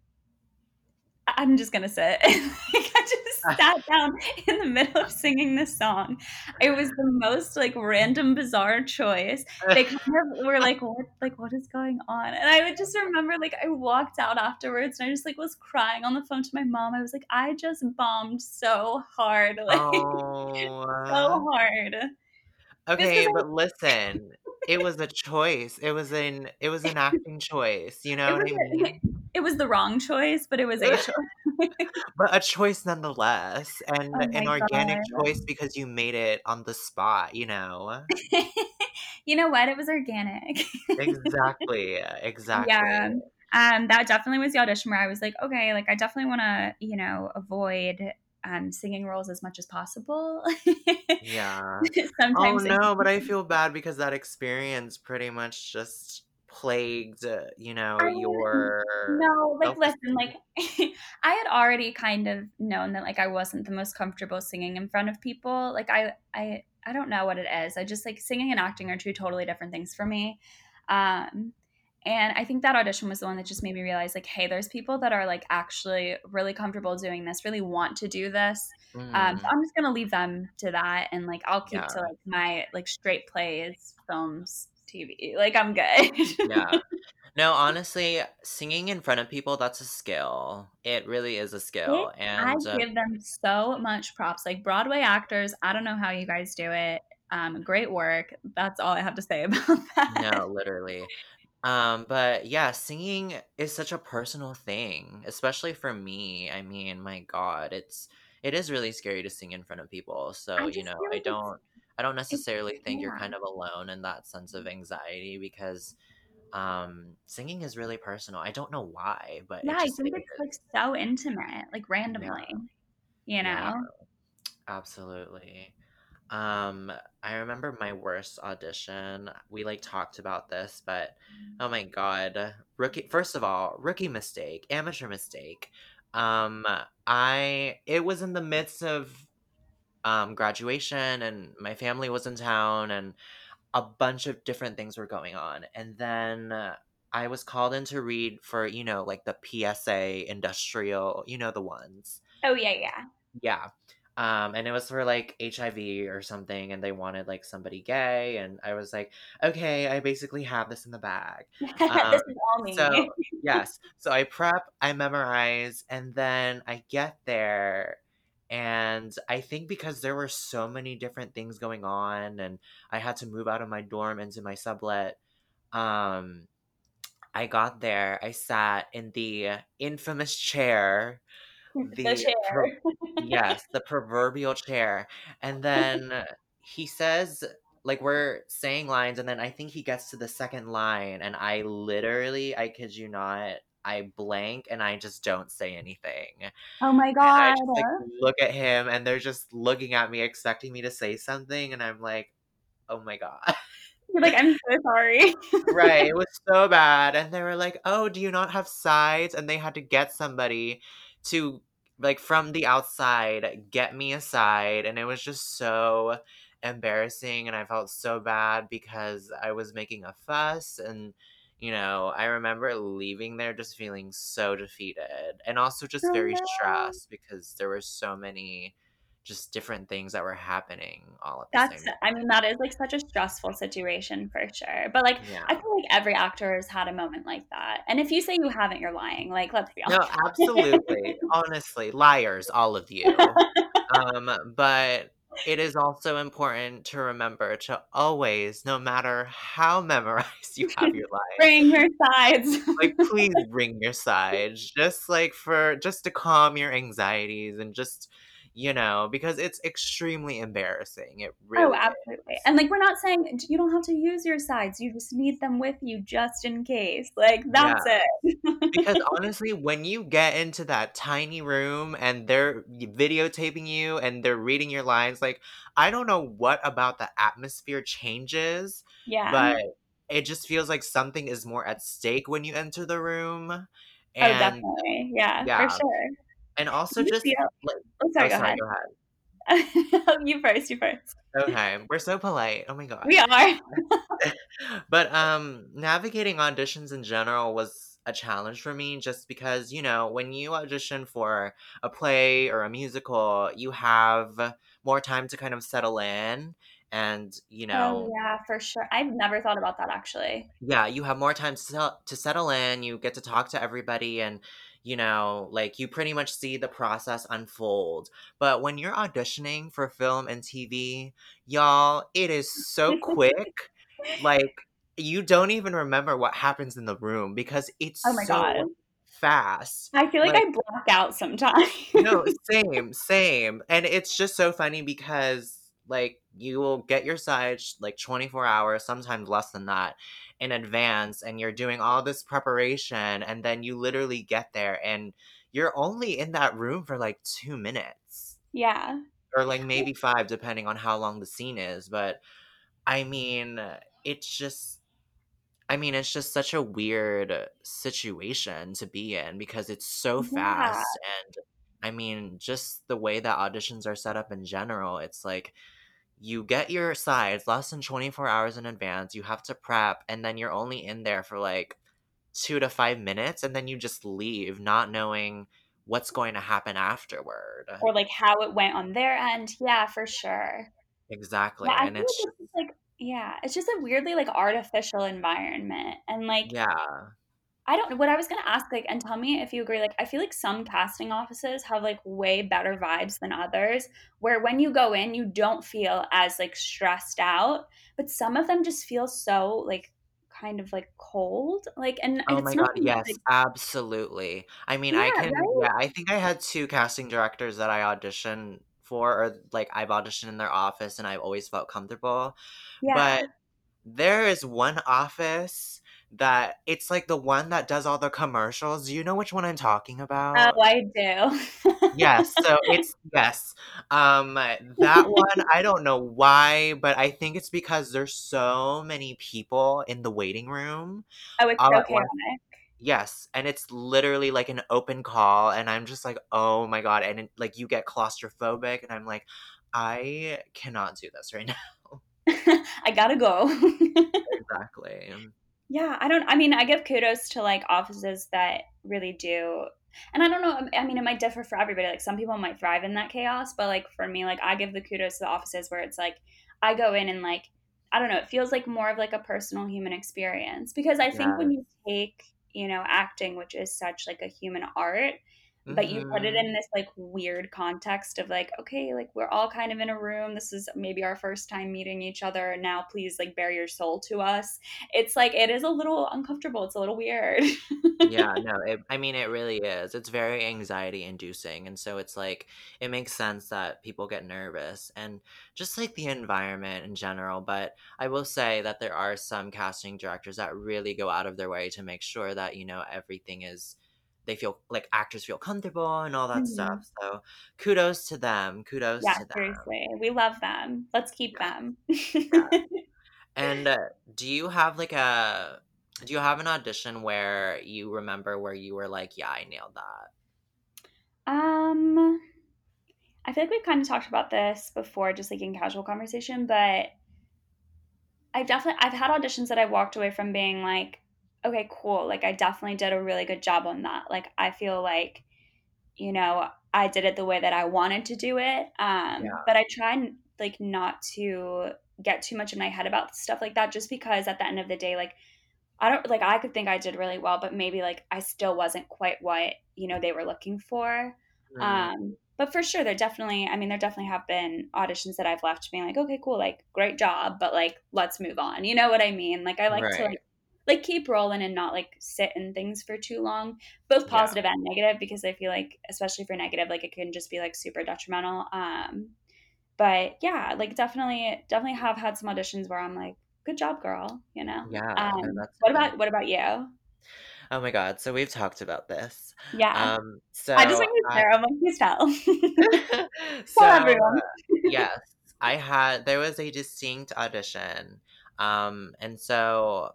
"I- I'm just gonna sit. like, I just sat down in the middle of singing this song. It was the most like random, bizarre choice. They kind of were like, "What? Like, what is going on?" And I would just remember, like, I walked out afterwards, and I just like was crying on the phone to my mom. I was like, "I just bombed so hard, like oh. so hard." Okay, but listen, it was a choice. It was an it was an acting choice. You know what I mean? It was the wrong choice, but it was a choice. But a choice nonetheless, and oh an organic god. choice because you made it on the spot. You know? you know what? It was organic. Exactly. Exactly. Yeah. Um, that definitely was the audition where I was like, okay, like I definitely want to, you know, avoid um, singing roles as much as possible. Yeah. Oh Sometimes, it, no, but I feel bad because that experience pretty much just plagued, uh, you know, I your no, like listen, like I had already kind of known that like I wasn't the most comfortable singing in front of people. Like I, I, I don't know what it is. I just like singing and acting are two totally different things for me. Um, And I think that audition was the one that just made me realize, like, hey, there's people that are like actually really comfortable doing this, really want to do this. Um, so Mhm. I'm just gonna leave them to that, and like I'll keep to like my like straight plays, films, TV. Like I'm good. Yeah. No, honestly, singing in front of people, that's a skill. It really is a it, skill. I And uh, give them so much props. Like Broadway actors, I don't know how you guys do it. Um, great work. That's all I have to say about that. no, literally. Um, but yeah, singing is such a personal thing, especially for me. I mean, my God, it's it is really scary to sing in front of people. So, you know, I don't I don't necessarily think you're kind of alone in that sense of anxiety because um singing is really personal. I don't know why, but Yeah, it I think it's like so intimate, like Yeah, randomly, you yeah, know? absolutely. Um, I remember my worst audition. We like talked about this, but oh my God. Rookie first of all, rookie mistake, amateur mistake. Um, I it was in the midst of um graduation and my family was in town and a bunch of different things were going on. And then uh, I was called in to read for, you know, like the PSA industrial, you know the ones. Oh yeah, yeah. Yeah. Um, and it was for like HIV or something, and they wanted like somebody gay, and I was like, okay, I basically have this in the bag. Um, this is all me. so yes, so I prep, I memorize, and then I get there, and I think because there were so many different things going on, and I had to move out of my dorm into my sublet. Um, I got there, I sat in the infamous chair the the pro- chair. yes, the proverbial chair. And then he says like we're saying lines and then I think he gets to the second line and I literally, I kid you not, I blank and I just don't say anything. oh my god. just like look at him and they're just looking at me expecting me to say something and I'm like, "Oh my god." You're like, I'm so sorry. right, it was so bad and they were like, "Oh, do you not have sides?" and they had to get somebody to like from the outside get me aside and it was just so embarrassing and I felt so bad because I was making a fuss and you know, I remember leaving there just feeling so defeated and also just oh very stressed because there were so many just different things that were happening all at the That's, I mean, that is like such a stressful situation for sure. But like, yeah. I feel like every actor has had a moment like that. And if you say you haven't, you're lying. Like, let's be No, honest. absolutely. Honestly, liars, all of you. Um, but it is also important to remember to always, no matter how memorized you have your life, Bring your sides. like please bring your sides, just like for just to calm your anxieties and just you know because it's extremely embarrassing. It oh, really oh, absolutely. is. And like, we're not saying you don't have to use your sides. You just need them with you just in case. Like, that's Yeah. it. Because honestly, when you get into that tiny room and they're videotaping you and they're reading your lines, like, I don't know what about the atmosphere changes, yeah. but it just feels like something is more at stake when you enter the room. oh, definitely. Yeah, for yeah, sure. And also You just feel, like, oh, oh, sorry, go sorry, ahead. go ahead. you first, you first. Okay, we're so polite. Oh my god. We are. but um navigating auditions in general was a challenge for me just because you know when you audition for a play or a musical you have more time to kind of settle in and you Oh, know yeah, for sure. I've never thought about that actually. yeah you have more time to, to settle in you get to talk to everybody and you know like you pretty much see the process unfold but when you're auditioning for film and tv y'all it is so quick like you don't even remember what happens in the room because it's Oh my god. fast I feel like like I block out sometimes. no same same and it's just so funny because like you will get your side like 24 hours sometimes less than that in advance and you're doing all this preparation and then you literally get there and you're only in that room for like two minutes yeah. or like maybe five depending on how long the scene is but i mean it's just I mean, it's just such a weird situation to be in because it's so Yeah. fast. And I mean, just the way that auditions are set up in general, it's like you get your sides less than 24 hours in advance, you have to prep, and then you're only in there for like two to five minutes, and then you just leave not knowing what's going to happen afterward. Or like how it went on their end. Yeah, for sure. Exactly. Yeah, And it's just like yeah, it's just a weirdly like artificial environment. And like yeah. I don't know what I was gonna ask, like, and tell me if you agree, like, I feel like some casting offices have like way better vibes than others, where when you go in, you don't feel as like stressed out, but some of them just feel so like kind of like cold. Like and, Oh it's my not god, yes, like absolutely. I mean, yeah, I can right? yeah, I think I had 2 casting directors that I auditioned for or like I've auditioned in their office and I've always felt comfortable. Yeah. But there is one office that it's like the one that does all the commercials. Do you know which one I'm talking about? Oh, I do. Yes, so it's yes. Um that one I don't know why, but I think it's because there's so many people in the waiting room Oh, it's so chaotic. Yes, and it's literally like an open call, and I'm just like, oh my god, and it, like you get claustrophobic, and I'm like, I cannot do this right now. I gotta go. exactly. Yeah, I don't I mean, I give kudos to like offices that really do and I don't know. I mean, it might differ for everybody. Like some people might thrive in that chaos, but like for me, like I give the kudos to the offices where it's like I go in and like I don't know. It feels like more of like a personal human experience because I think when you take you know acting, which is such like a human art, but you put it Mhm. in this like weird context of like okay like we're all kind of in a room this is maybe our first time meeting each other now please like bare your soul to us it's like it is a little uncomfortable it's a little weird Yeah, no, it, I mean, it really is. It's very anxiety inducing. And so it's like, it makes sense that people get nervous and just like the environment in general. But I will say that there are some casting directors that really go out of their way to make sure that, you know, everything is, they feel like actors feel comfortable and all that Mhm. stuff. So kudos to them. Kudos yeah to them. seriously we love them let's keep Yeah. them Yeah. And uh, do you have like a, do you have an audition where you remember where you were like, yeah, I nailed that? um i feel like we've kind of talked about this before just like in casual conversation but I've definitely I've had auditions that I walked away from being like, okay, cool. Like I definitely did a really good job on that. Like I feel like, you know, I did it the way that I wanted to do it. Um, Yeah. but I try like not to get too much in my head about stuff like that just because at the end of the day, like I don't like I could think I did really well, but maybe like I still wasn't quite what, you know, they were looking for. Mm, Um, but for sure there definitely I mean there definitely have been auditions that I've left being like, okay, cool, like great job, but like let's move on. You know what I mean? Like I like to like like keep rolling and not like sit in things for too long, both Yeah. positive and negative because I feel like especially for negative like it can just be like super detrimental. Um but yeah, like definitely definitely have had some auditions where I'm like, good job, girl, you know. Yeah, Um what about what about you? Oh my god, so we've talked about this. Yeah. Um, I just so it's I fair. I'm like, please tell. so, tell uh, everyone. yes, I had there was a distinct audition. Um, and so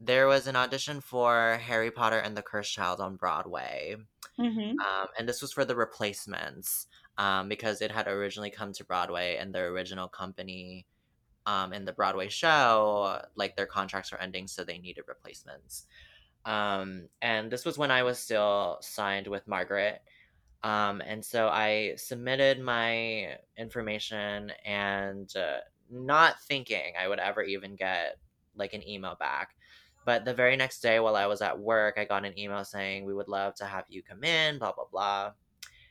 there was an audition for Harry Potter and the Cursed Child on Broadway. hmm Um, and this was for the replacements. Um, because it had originally come to Broadway and their original company um in the Broadway show, like their contracts were ending, so they needed replacements. Um, and this was when I was still signed with Margaret. Um, and so I submitted my information and uh, not thinking I would ever even get like an email back. But the very next day, while I was at work, I got an email saying, We would love to have you come in, blah, blah, blah.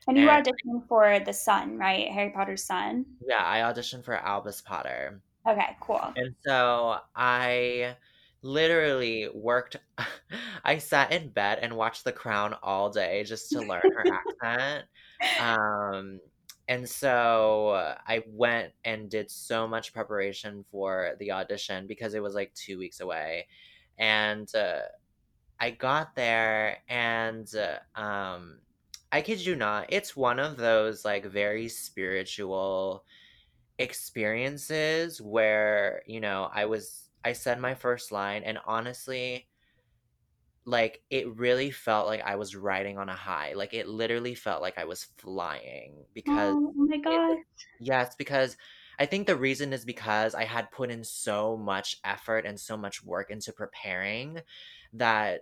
And you And auditioning for the son, right? Harry Potter's son. yeah, I auditioned for Albus Potter. Okay, cool. And so I literally worked I sat in bed and watched The Crown all day just to learn her accent. Um and so I went and did so much preparation for the audition because it was like 2 weeks away. And uh, I got there and uh, um I kid you not, it's one of those like very spiritual experiences where, you know, I was I said my first line and honestly, like it really felt like I was riding on a high. Like it literally felt like I was flying because Oh, my it god. yes, because I think the reason is because I had put in so much effort and so much work into preparing that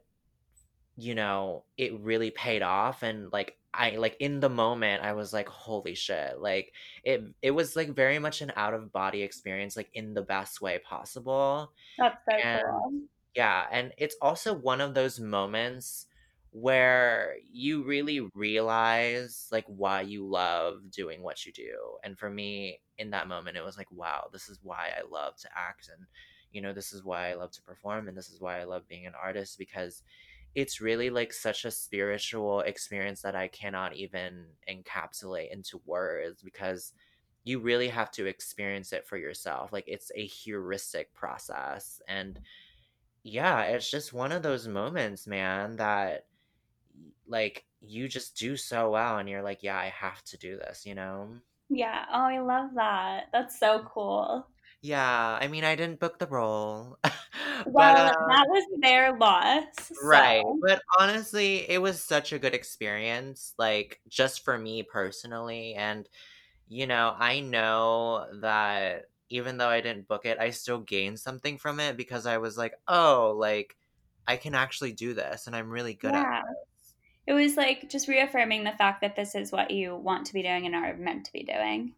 you know, it really paid off and like I like in the moment I was like holy shit. Like it it was like very much an out of body experience like in the best way possible. That's so And cool. yeah, and it's also one of those moments where you really realize like why you love doing what you do. And for me in that moment it was like wow, this is why I love to act and you know, this is why I love to perform and this is why I love being an artist because it's really like such a spiritual experience that I cannot even encapsulate into words because you really have to experience it for yourself. Like it's a heuristic process. And yeah, it's just one of those moments, man, that like you just do so well and you're like, yeah, I have to do this, you know? Yeah. Oh, I love that. That's so cool. Yeah, I mean, I didn't book the role. but Well, uh that was their loss. Right, So, but honestly, it was such a good experience, like, just for me personally, and, you know, I know that even though I didn't book it, I still gained something from it because I was like, "Oh, like, I can actually do this, and I'm really good at yeah. this." it was like just reaffirming the fact that this is what you want to be doing and are meant to be doing.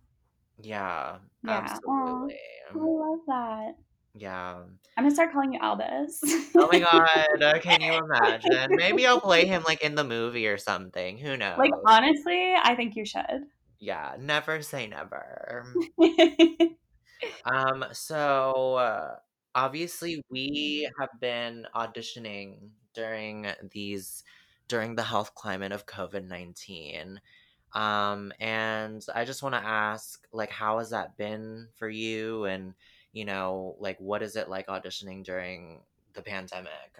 Yeah, Yeah. Absolutely. I love that. Yeah. I'm gonna start calling you Albus. Oh my god, uh, can you imagine? Maybe I'll play him like in the movie or something. Who knows? like honestly, I think you should. yeah, never say never. Um, so uh, obviously we have been auditioning during these during the health climate of COVID-19. Um, and I just want to ask like how has that been for you and you know, like what is it like auditioning during the pandemic?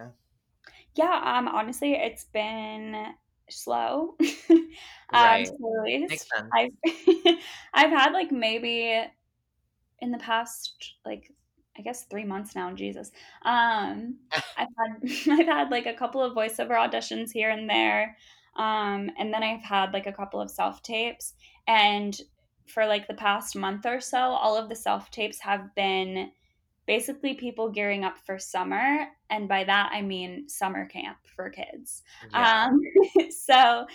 yeah, um, honestly, it's been slow, um, Right. to say the Makes sense. I've I've had like maybe in the past like I guess three months now. Jesus, um, I've had like a couple of voiceover auditions here and there, um, and then I've had like a couple of self tapes. And for like the past month or so, all of the self tapes have been basically people gearing up for summer, and by that I mean summer camp for kids. Yeah. Um, so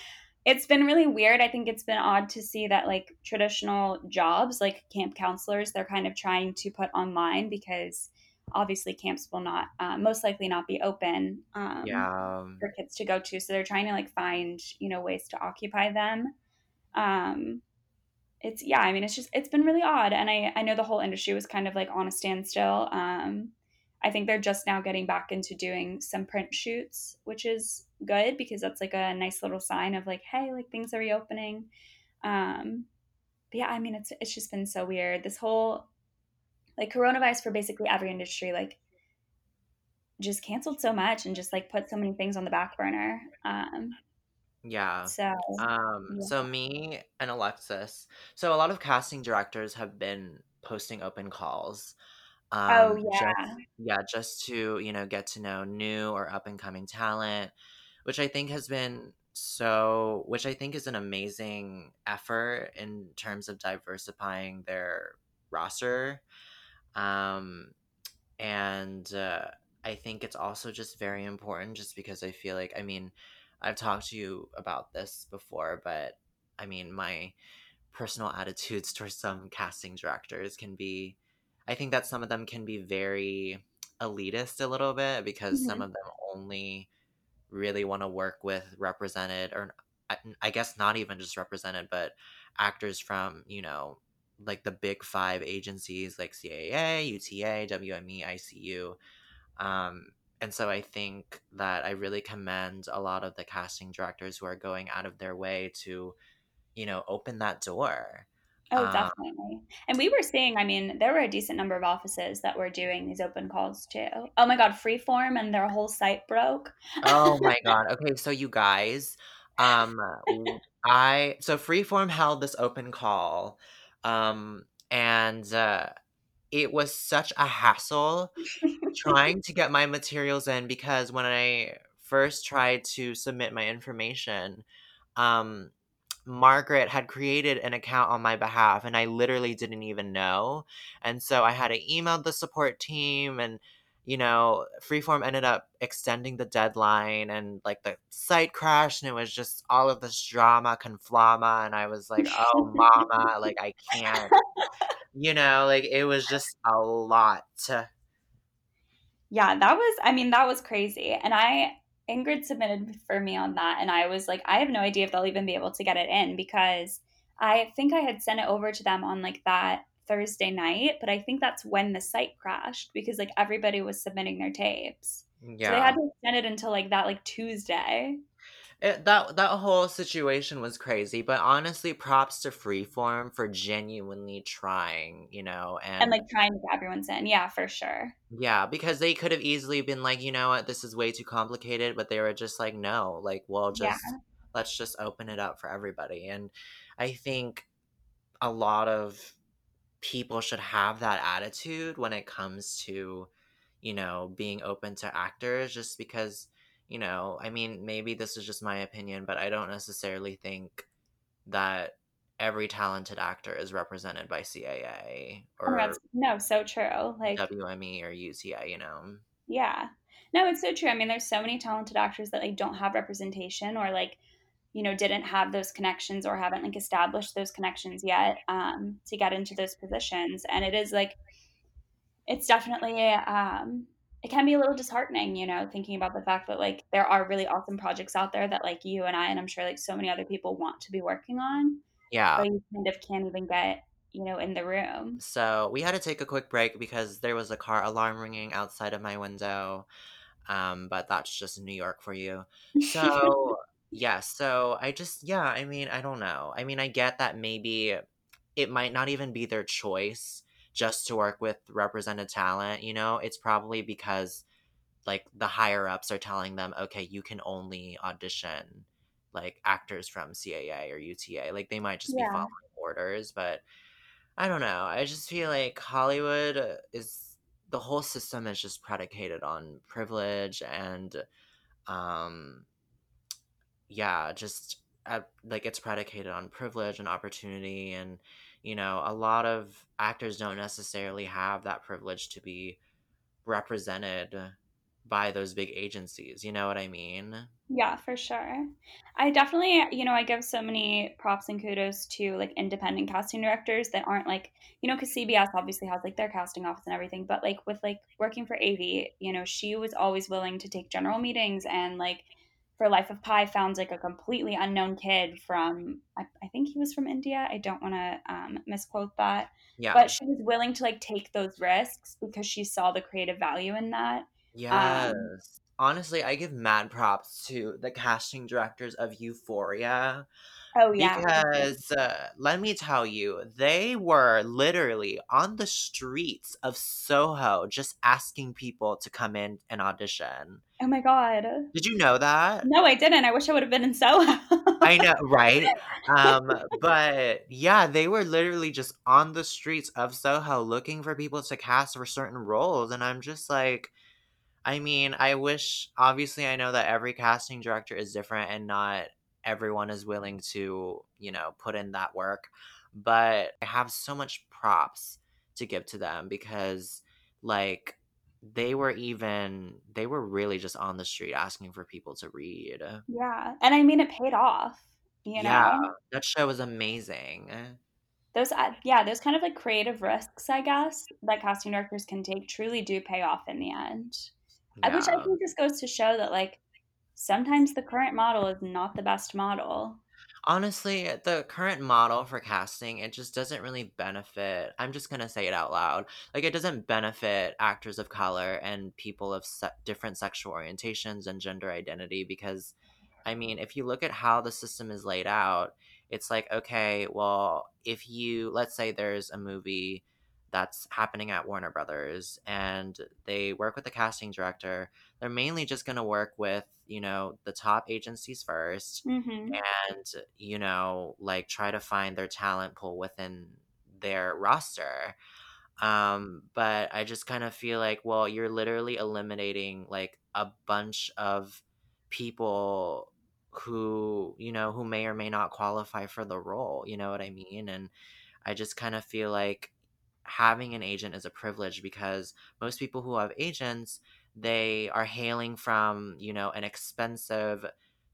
it's been really weird. I think it's been odd to see that like traditional jobs like camp counselors, they're kind of trying to put online because obviously camps will not uh, most likely not be open um, Yeah. for kids to go to. So they're trying to like find you know ways to occupy them. Um, it's yeah, I mean it's just it's been really odd, and I I know the whole industry was kind of like on a standstill. Um, I think they're just now getting back into doing some print shoots, which is good because that's like a nice little sign of like, hey, like things are reopening. Um, but yeah, I mean, it's it's just been so weird. This whole like coronavirus for basically every industry, like just canceled so much and just like put so many things on the back burner. Um, Yeah. so Um, yeah. so me and Alexis, so a lot of casting directors have been posting open calls. Oh Um, just yeah. yeah, just to, you know, get to know new or up and coming talent, which I think has been so, which I think is an amazing effort in terms of diversifying their roster. Um, and uh, I think it's also just very important just because I feel like, I mean, I've talked to you about this before, but I mean, my personal attitudes towards some casting directors can be, I think that some of them can be very elitist a little bit because some Mhm. of them only really want to work with represented, or I, I guess not even just represented, but actors from, you know, like the big five agencies like CAA, UTA, WME, ICM. Um, and so I think that I really commend a lot of the casting directors who are going out of their way to, you know, open that door. Oh, Um, definitely. And we were seeing, I mean, there were a decent number of offices that were doing these open calls too. Oh my God, Freeform and their whole site broke. oh my God. Okay, so you guys, um, I so Freeform held this open call, um, and uh, it was such a hassle trying to get my materials in because when I first tried to submit my information, um, Margaret had created an account on my behalf and I literally didn't even know. And so I had to email the support team and you know, Freeform ended up extending the deadline and like the site crashed and it was just all of this drama conflama and I was like, "Oh mama, like I can't." You know, like it was just a lot. Yeah, that was, I mean, that was crazy. And I, Ingrid submitted for me on that. And I was like, I have no idea if they'll even be able to get it in because I think I had sent it over to them on like that Thursday night. But I think that's when the site crashed because like everybody was submitting their tapes. So they had to extend it until like that, like Tuesday. It, that that whole situation was crazy, but honestly, props to Freeform for genuinely trying, you know, And and like trying to get everyone's in. Yeah, for sure. yeah, because they could have easily been like, you know what, this is way too complicated, but they were just like, no, like, well, Yeah. just let's just open it up for everybody. And I think a lot of people should have that attitude when it comes to, you know, being open to actors, just because, you know, I mean, maybe this is just my opinion, but I don't necessarily think that every talented actor is represented by CAA Oh or No, so true. Like, WME or UTA, you know. yeah. No, it's so true. I mean, there's so many talented actors that like don't have representation or like, you know, didn't have those connections or haven't like established those connections yet um, to get into those positions. And it is like, it's definitely um, it can be a little disheartening, you know, thinking about the fact that like there are really awesome projects out there that like you and I and I'm sure like so many other people want to be working on. Yeah. But you kind of can't even get, you know, in the room. So we had to take a quick break because there was a car alarm ringing outside of my window. Um, but that's just New York for you. So yeah, so I just yeah, I mean, I don't know. I mean, I get that maybe it might not even be their choice just to work with represented talent, you know? It's probably because like the higher ups are telling them, okay, you can only audition like actors from CAA or UTA. Like they might just Yeah. be following orders, but I don't know. I just feel like Hollywood is the whole system is just predicated on privilege and um yeah, just uh, like it's predicated on privilege and opportunity and you know, a lot of actors don't necessarily have that privilege to be represented by those big agencies. You know what I mean? Yeah, for sure. I definitely, you know, I give so many props and kudos to like independent casting directors that aren't like, you know, because CBS obviously has like their casting office and everything, but like with like working for Avy, you know, she was always willing to take general meetings and like for Life of Pi found like a completely unknown kid from, I, I think he was from India. I don't want to um, misquote that, Yeah. but she was willing to like take those risks because she saw the creative value in that. Yes. Um, Honestly, I give mad props to the casting directors of Euphoria oh yeah, because uh, let me tell you, they were literally on the streets of Soho just asking people to come in and audition. Oh my god. Did you know that? No, I didn't. I wish I would have been in Soho. I know, right? Um, but yeah, they were literally just on the streets of Soho looking for people to cast for certain roles, and I'm just like, I mean, I wish. Obviously, I know that every casting director is different, and not everyone is willing to, you know, put in that work. But I have so much props to give to them because, like, they were even they were really just on the street asking for people to read. Yeah. And I mean, it paid off, you Yeah, know? that show was amazing. Those, uh, yeah, those kind of like creative risks, I guess, that casting directors can take truly do pay off in the end. I- Which I think just goes to show that, like, sometimes the current model is not the best model. Honestly, eh, the current model for casting, it just doesn't really benefit. I'm just going to say it out loud. Like, it doesn't benefit actors of color and people of se- different sexual orientations and gender identity because, I mean, if you look at how the system is laid out, it's like, okay, well, if you, let's say there's a movie that's happening at Warner Brothers and they work with the casting director, they're mainly just going to work with, you know, the top agencies first Mm-hmm. and you know like try to find their talent pool within their roster. Um but i just kind of feel like well you're literally eliminating like a bunch of people who you know who may or may not qualify for the role you know what i mean? And i just kind of feel like having an agent is a privilege because most people who have agents they are hailing from you know an expensive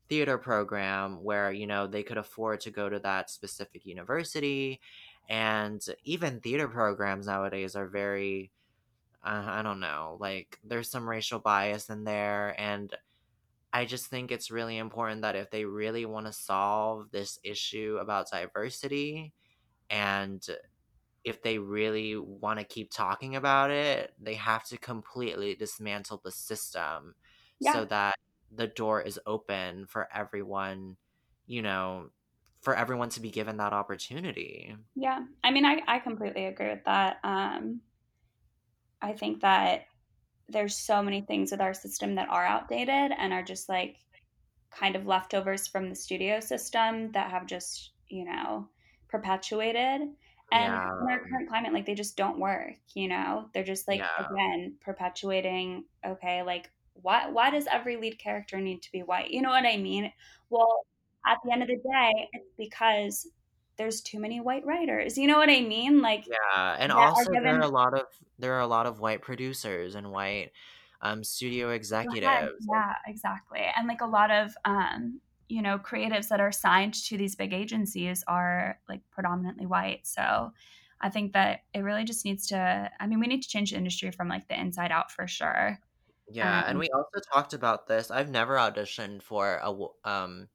theater program where you know they could afford to go to that specific university. And even theater programs nowadays are very uh, i don't know like there's some racial bias in there. And i just think it's really important that if they really want to solve this issue about diversity and if they really want to keep talking about it they have to completely dismantle the system Yeah. so that the door is open for everyone, you know, for everyone to be given that opportunity. Yeah. I mean, I, I completely agree with that. Um, I think that there's so many things with our system that are outdated and are just like kind of leftovers from the studio system that have just, you know, perpetuated. And Yeah. in our current climate, like they just don't work, you know? They're just like Yeah. again perpetuating, okay, like why why does every lead character need to be white? You know what I mean? Well, at the end of the day, it's because there's too many white writers. You know what I mean? Like Yeah, and also there are a lot of there are a lot of white producers and white um, studio executives. Yeah, exactly. And like a lot of um, you know creatives that are signed to these big agencies are like predominantly white. So I think that it really just needs to. I mean, we need to change the industry from like the inside out for sure. Yeah, and Um, we also talked about this. I've never auditioned for a um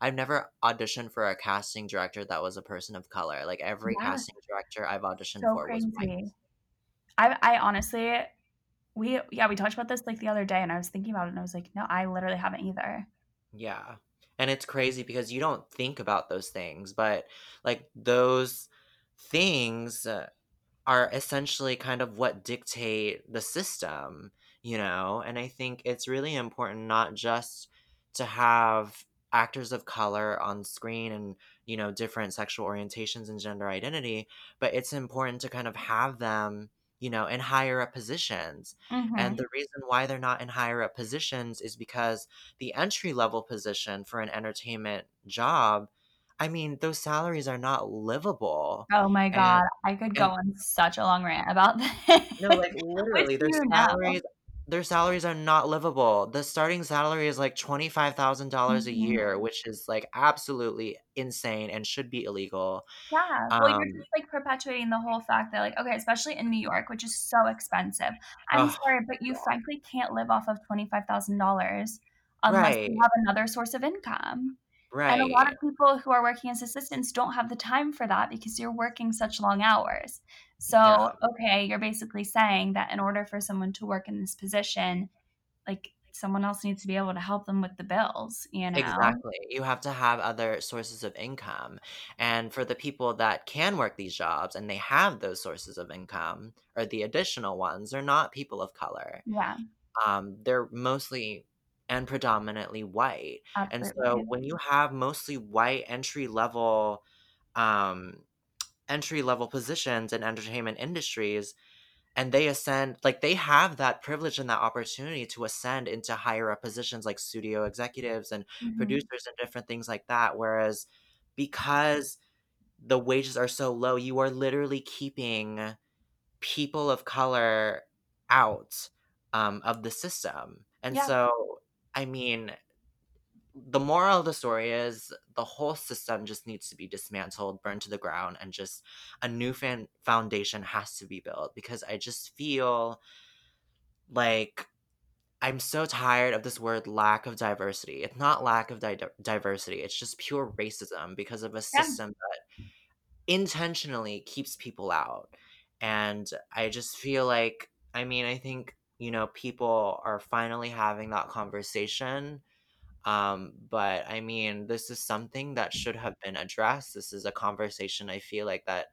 I've never auditioned for a casting director that was a person of color. Like every yeah, casting director I've auditioned so for was white. I I honestly we yeah we talked about this like the other day, and I was thinking about it, and I was like, no, I literally haven't either. Yeah. And it's crazy because you don't think about those things, but like those things uh, are essentially kind of what dictate the system, you know? And I think it's really important not just to have actors of color on screen and, you know, different sexual orientations and gender identity, but it's important to kind of have them, you know, in higher up positions. And hmm the reason why they're not in higher up positions is because the entry level position for an entertainment job, I mean, those salaries are not livable. Oh my And god, I could go and on such a long rant about this. no, like literally their salaries their salaries are not livable. The starting salary is like $25,000 a Mhm. year, which is like absolutely insane and should be illegal. Yeah, well, you're Um, just, like, perpetuating the whole fact that, like okay, especially in New York, which is so expensive. I'm sorry, but you frankly can't live off of $25,000 unless you have another source of income. And a lot of people who are working as assistants don't have the time for that because you're working such long hours. So, Yeah. okay, you're basically saying that in order for someone to work in this position, like, someone else needs to be able to help them with the bills, you know? Exactly. You have to have other sources of income. And for the people that can work these jobs and they have those sources of income or the additional ones, they're not people of color. Yeah, Um, they're mostly and predominantly white. And so when you have mostly white entry level um entry level positions in entertainment industries, and they ascend like they have that privilege and that opportunity to ascend into higher up positions like studio executives and Mhm. producers and different things like that whereas because the wages are so low you are literally keeping people of color out um, of the system and Yeah, so i mean the moral of the story is the whole system just needs to be dismantled, burned to the ground, and just a new fan- foundation has to be built because I just feel like I'm so tired of this word lack of diversity. It's not lack of di- diversity, it's just pure racism because of a yeah, system that intentionally keeps people out. And I just feel like, I mean, I think, you know, people are finally having that conversation um, but I mean, this is something that should have been addressed. This is a conversation I feel like that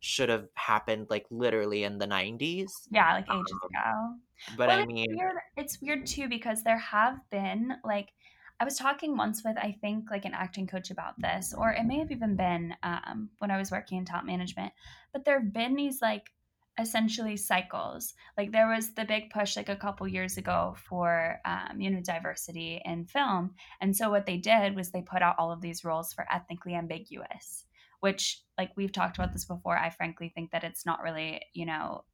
should have happened like literally in the 90s. yeah, like, ages Um, ago. but Well, I it's mean, weird it's weird too because there have been, like I was talking once with, I think, like, an acting coach about this, or it may have even been, um, when I was working in top management, but there've been these, like, essentially cycles. Like, there was the big push, like, a couple years ago for, um, you know, diversity in film, and so what they did was they put out all of these roles for ethnically ambiguous, which, like, we've talked about this before, I frankly think that it's not really, you know,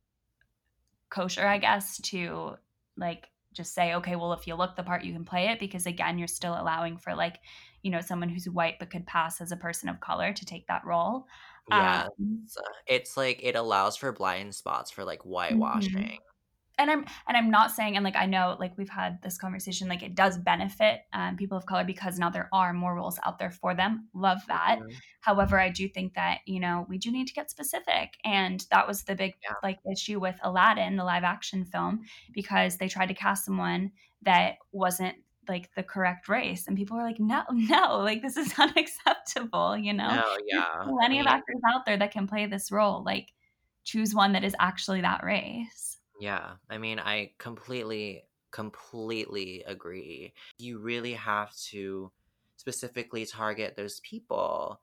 kosher, I guess, to like just say, okay, well, if you look the part, you can play it. Because again, you're still allowing for like, you know, someone who's white but could pass as a person of color to take that role. Yeah, Um, it's, it's like it allows for blind spots for like mhm. whitewashing. and I'm and I'm not saying and like I know like we've had this conversation like it does benefit um, people of color because now there are more roles out there for them. Love that. Mhm. However, I do think that you know we do need to get specific, and that was the big Yeah, like issue with Aladdin, the live action film, because they tried to cast someone that wasn't like the correct race, and people were like, no, no, like this is unacceptable. You know, no, there's yeah. I plenty of actors out there that can play this role. Like choose one that is actually that race. yeah. I mean, I completely, completely agree. You really have to specifically target those people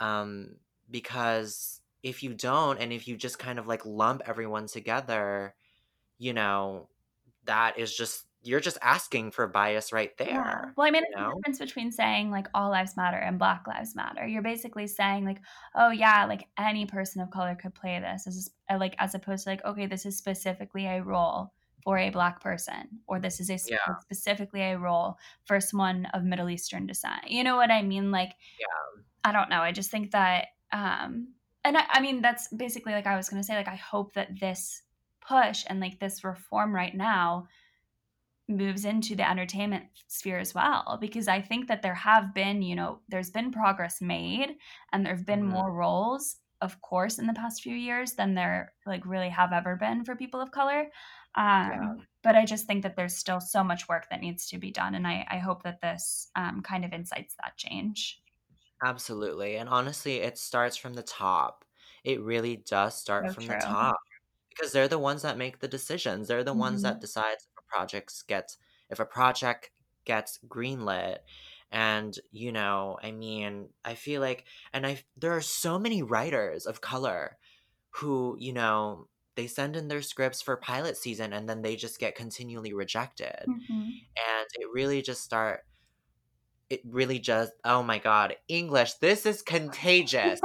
um, because if you don't and if you just kind of like lump everyone together you know that is just you're just asking for bias right Yeah. there Well, I mean, you it's the know difference between saying, like, all lives matter and Black lives matter. You're basically saying, like, "Oh, yeah, like, any person of color could play this." This is uh, like, as opposed to, like, "Okay, this is specifically a role for a black person or this is a Yeah. specifically a role for someone of middle eastern descent you know what i mean like Yeah. i don't know i just think that um and I, I mean that's basically like i was gonna say like i hope that this push and like this reform right now moves into the entertainment sphere as well because i think that there have been you know there's been progress made and there have been Mhm. more roles of course in the past few years than there like really have ever been for people of color um, Yeah. but i just think that there's still so much work that needs to be done and i, I hope that this um, kind of incites that change Absolutely. And honestly, it starts from the top. It really does start So from the top because they're the ones that make the decisions. They're the ones that Mhm. Decide if a project gets if a project gets greenlit. And you know, I mean, I feel like and I there are so many writers of color who, you know, they send in their scripts for pilot season and then they just get continually rejected. Mhm. And it really just start it really just oh my god, English, this is contagious.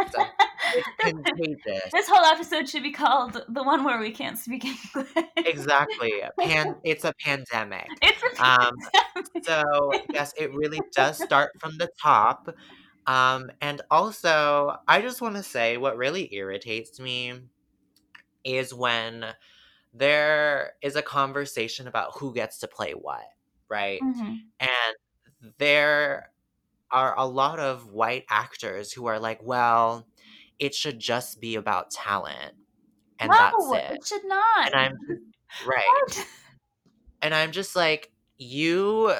It's contagious. this whole episode should be called the one where we can't speak english Exactly. Pan it's a pandemic. it's a Um so yes, it really does start from the top. Um and also, I just want to say what really irritates me is when there is a conversation about who gets to play what, right? Mhm. And there are a lot of white actors who are like, well, it should just be about talent. And no, that's it. it should not. And I'm right. What? And I'm just like, you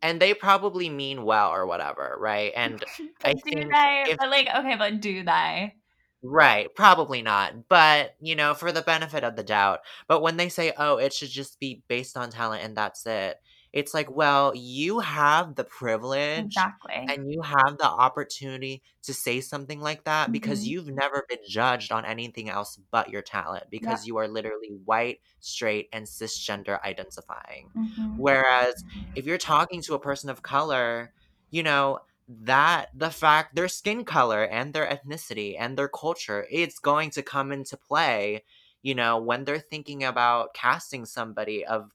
and they probably mean well or whatever, right? And I do think they? if- But like, okay, but do they? right, probably not. But, you know, for the benefit of the doubt. But when they say, "Oh, it should just be based on talent and that's it." It's like, well, you have the privilege Exactly. and you have the opportunity to say something like that because Mhm. you've never been judged on anything else but your talent because you are literally white, straight, and cisgender identifying. Mhm. Whereas if you're talking to a person of color, you know, that the fact their skin color and their ethnicity and their culture, it's going to come into play, you know, when they're thinking about casting somebody of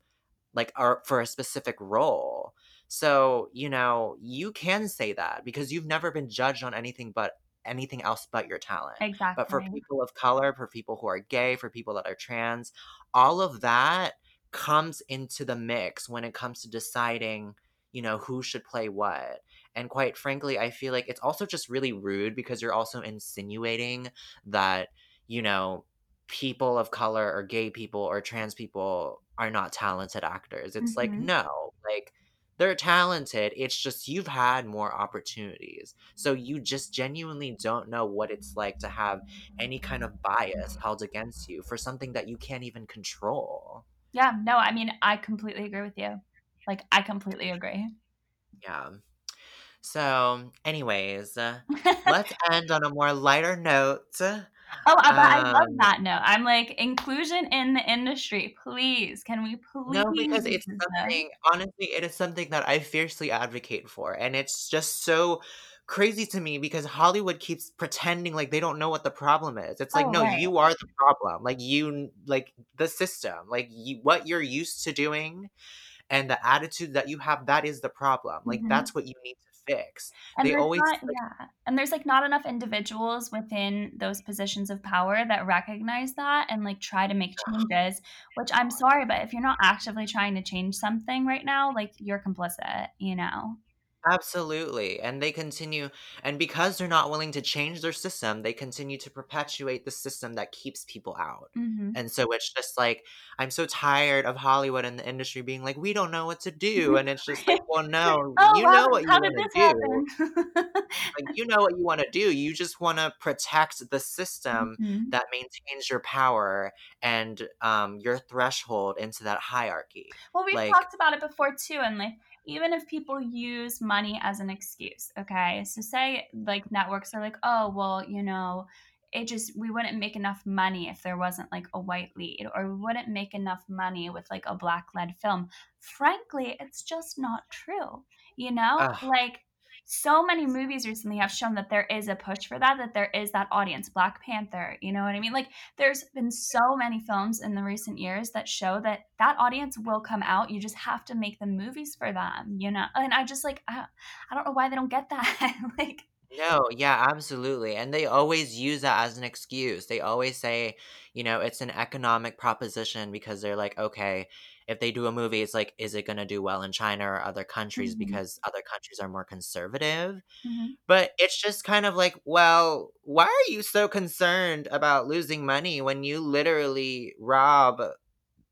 like or for a specific role. So, you know, you can say that because you've never been judged on anything but anything else but your talent. Exactly. But for people of color, for people who are gay, for people that are trans, all of that comes into the mix when it comes to deciding, you know, who should play what. And quite frankly, I feel like it's also just really rude because you're also insinuating that, you know, people of color or gay people or trans people are not talented actors. It's like, Mhm. no, like they're talented. It's just you've had more opportunities. So you just genuinely don't know what it's like to have any kind of bias held against you for something that you can't even control. Yeah, no, I mean, I completely agree with you. Like, I completely agree. Yeah. So, anyways, let's end on a more lighter note. Oh, but I love Um, that note. I'm like, inclusion in the industry, please. Can we please? No, because it's something, honestly, it is something that I fiercely advocate for. And it's just so crazy to me because Hollywood keeps pretending like they don't know what the problem is. It's like, Oh, no, right. you are the problem. Like, you, like, the system, like, you, what you're used to doing and the attitude that you have, that is the problem. Like, Mhm. that's what you need to fix. And they always, not, like- yeah, and there's like not enough individuals within those positions of power that recognize that and like try to make changes. Which I'm sorry, but if you're not actively trying to change something right now, like you're complicit, you know. Absolutely. And they continue, and because they're not willing to change their system, they continue to perpetuate the system that keeps people out. Mm-hmm. And so it's just like, I'm so tired of Hollywood and the industry being like, we don't know what to do. And it's just like, well, no, Oh, you wow, know what you want to do. Like, you know what you want to do. You just want to protect the system Mhm. that maintains your power and um, your threshold into that hierarchy. Well, we've Like- talked about it before too, and like even if people use money as an excuse, okay, so say like networks are like, oh, well, you know, it just we wouldn't make enough money if there wasn't like a white lead, or we wouldn't make enough money with like a black led film. Frankly, it's just not true, you know, Ugh. like. So many movies recently have shown that there is a push for that, that there is that audience. Black Panther, you know what I mean? Like, there's been so many films in the recent years that show that that audience will come out. You just have to make the movies for them, you know? And I just like, I, I don't know why they don't get that. like, no, yeah, absolutely. And they always use that as an excuse. They always say, you know, it's an economic proposition because they're like, okay, if they do a movie, it's like, is it going to do well in China or other countries Mhm. because other countries are more conservative? Mhm. But it's just kind of like, well, why are you so concerned about losing money when you literally rob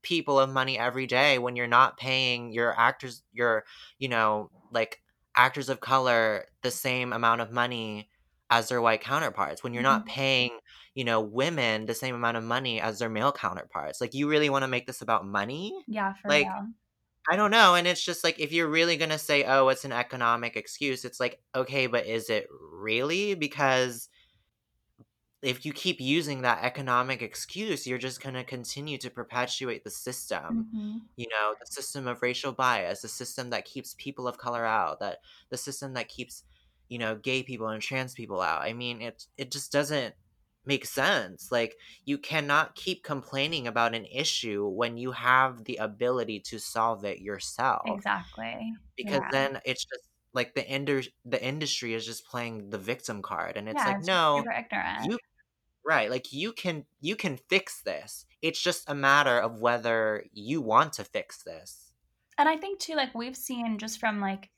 people of money every day when you're not paying your actors, your, you know, like actors of color the same amount of money as their white counterparts, when you're not Mhm. paying, you know, women the same amount of money as their male counterparts. Like, you really want to make this about money? yeah, for Like, real. I don't know. And it's just like, if you're really going to say, oh, it's an economic excuse, it's like, okay, but is it really? Because if you keep using that economic excuse, you're just going to continue to perpetuate the system. hmm You know, the system of racial bias, the system that keeps people of color out, that the system that keeps, you know, gay people and trans people out. I mean, it it just doesn't make sense. Like you cannot keep complaining about an issue when you have the ability to solve it yourself Exactly. because Yeah. then it's just like the indu- the industry is just playing the victim card and it's yeah, like it's no super ignorant. you right like you can you can fix this it's just a matter of whether you want to fix this and I think too, like we've seen just from like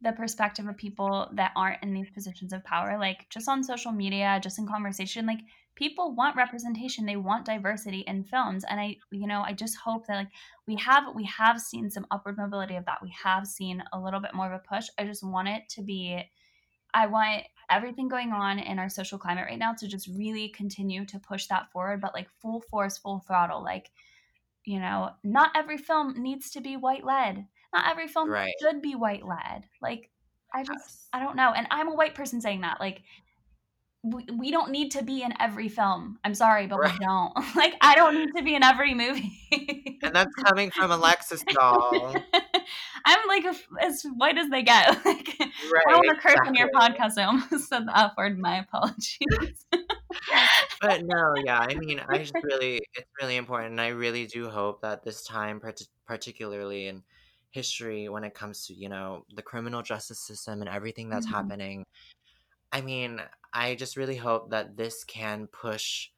the perspective of people that aren't in these positions of power, like just on social media, just in conversation, like people want representation, they want diversity in films, and I, you know, I just hope that like we have we have seen some upward mobility of that. We have seen a little bit more of a push. I just want it to be. I want everything going on in our social climate right now to just really continue to push that forward, but like full force, full throttle, like you know, not every film needs to be white led. Not every film right should be white led. Like, I just, yes I don't know. And I'm a white person saying that. Like, we, we don't need to be in every film. I'm sorry, but right we don't. like, I don't need to be in every movie. and that's coming from alexis doll I'm like a- as white as they get. Like, I don't want to curse on your exactly podcast. I almost said the F word. My apologies. but no yeah i mean i just really it's really important and i really do hope that this time part- particularly in history when it comes to you know the criminal justice system and everything that's Mhm. happening i mean i just really hope that this can push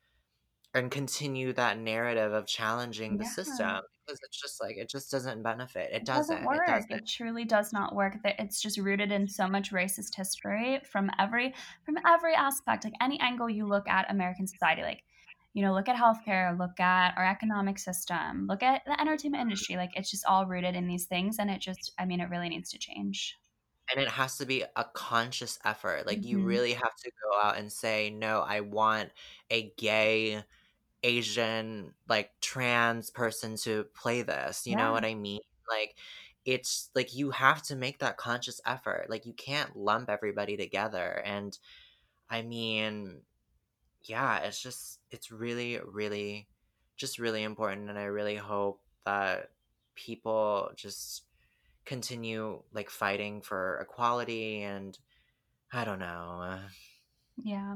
and continue that narrative of challenging the Yeah. system because it's just like it just doesn't benefit it It doesn't doesn't it doesn't It truly does not work. That It's just rooted in so much racist history from every from every aspect. Like any angle you look at American society, like you know, look at healthcare, look at our economic system, look at the entertainment industry. Like it's just all rooted in these things, and it just, I mean, it really needs to change. and it has to be a conscious effort like you Mhm. really have to go out and say no i want a gay asian like trans person to play this you know what i mean like it's like you have to make that conscious effort like you can't lump everybody together and i mean yeah it's just it's really really just really important and i really hope that people just continue like fighting for equality and i don't know yeah.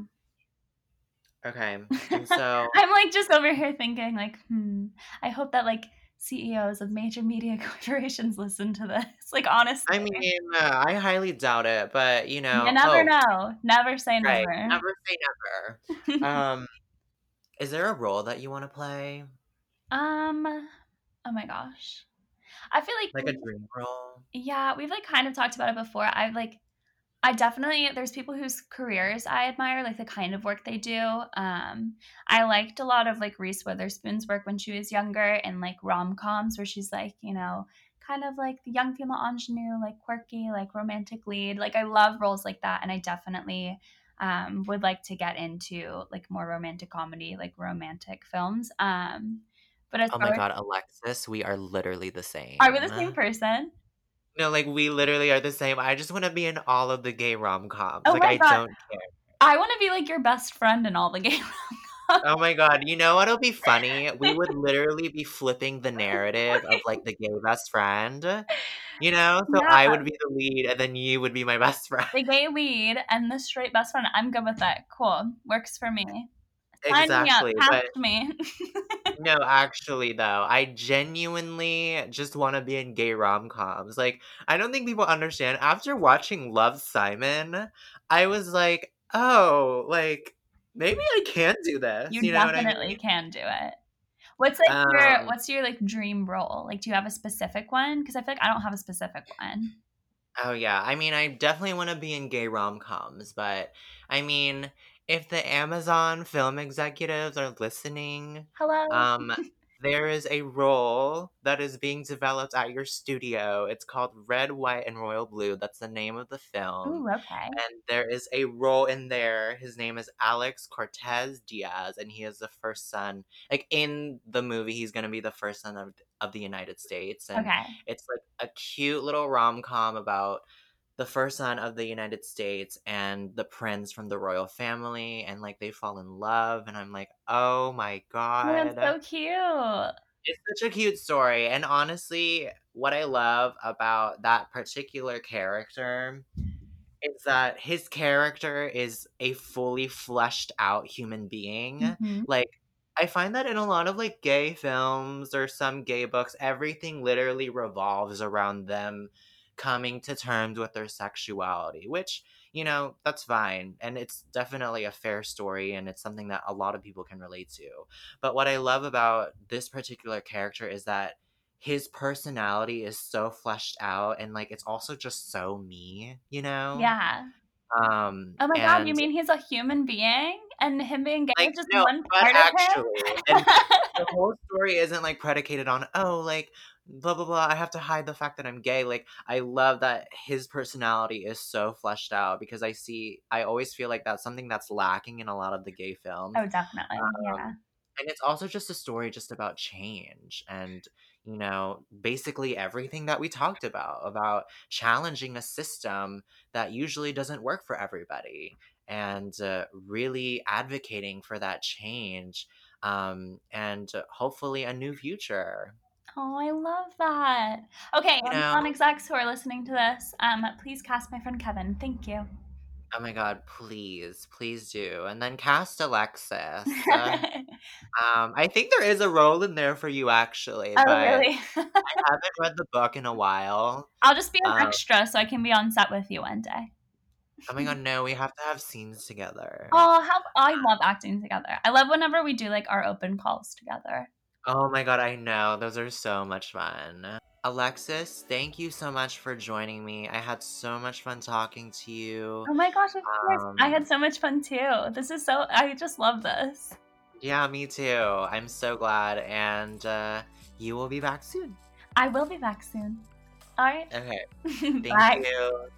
okay and so I'm like just over here thinking, like, hmm. I hope that like CEOs of major media corporations listen to this. Like, honestly. i mean uh, i highly doubt it but you know You never oh know. Never say right never. never say never um is there a role that you want to play um. Oh my gosh. I feel like, like a dream role yeah, we've like kind of talked about it before. I've like, I definitely there's people whose careers I admire, like the kind of work they do. Um, I liked a lot of like Reese Witherspoon's work when she was younger, and like rom coms where she's like, you know, kind of like the young female ingenue, like quirky, like romantic lead. Like I love roles like that, and I definitely um, would like to get into like more romantic comedy, like romantic films. Um, but as oh my god alexis we are literally the same are we the same person? No, like we literally are the same. I just want to be in all of the gay rom coms. Oh like my I God. don't care. I want to be like your best friend in all the game. Oh my god, you know what'll be funny? We would literally be flipping the narrative of like the gay best friend. You know, so yeah. I would be the lead, and then you would be my best friend. The gay lead and the straight best friend. I'm good with that. Cool, works for me. Exactly, but me. no, actually, though, I genuinely just want to be in gay rom coms. Like, I don't think people understand. After watching Love Simon, I was like, oh, like maybe I can do this. You, you know definitely I mean? can do it. What's like um, your what's your like dream role? Like do you have a specific one? Because I feel like I don't have a specific one. Oh yeah. I mean I definitely want to be in gay rom coms, but I mean if the Amazon film executives are listening, hello. Um there is a role that is being developed at your studio. It's called Red, White, and Royal Blue. That's the name of the film. Ooh, okay. And there is a role in there. His name is Alex Cortez Diaz, and he is the first son. Like in the movie, he's going to be the first son of, of the United States. And okay. it's like a cute little rom com about the first son of the United States and the prince from the royal family, and like they fall in love, and I'm like, oh my god, that's so cute. It's such a cute story, and honestly, what I love about that particular character is that his character is a fully fleshed out human being. Mm-hmm. Like I find that in a lot of like gay films or some gay books, everything literally revolves around them coming to terms with their sexuality, which, you know, that's fine. And it's definitely a fair story and it's something that a lot of people can relate to. But what I love about this particular character is that his personality is so fleshed out and like it's also just so me, you know? Yeah. Um Oh my and, god, you mean he's a human being? And him being gay like, is just no, one part actually, of him? the whole story isn't like predicated on, oh, like blah blah blah i have to hide the fact that i'm gay like i love that his personality is so fleshed out because i see i always feel like that's something that's lacking in a lot of the gay films oh definitely um, yeah. and it's also just a story just about change and you know basically everything that we talked about about challenging a system that usually doesn't work for everybody and uh, really advocating for that change um, and hopefully a new future Oh, I love that. Okay, you execs who are listening to this, um, please cast my friend Kevin. Thank you. Oh my god, please, please do. And then cast Alexis. Uh, um, I think there is a role in there for you actually. Oh, really? I haven't read the book in a while. I'll just be an um, extra so I can be on set with you one day. oh my god, no, we have to have scenes together. Oh, how I love acting together. I love whenever we do like our open calls together. Oh my god, I know. Those are so much fun. Alexis, thank you so much for joining me. I had so much fun talking to you. Oh my gosh, of course. Um, I had so much fun too. This is so, I just love this. Yeah, me too. I'm so glad. And uh, you will be back soon. I will be back soon. All right. Okay. Thank you.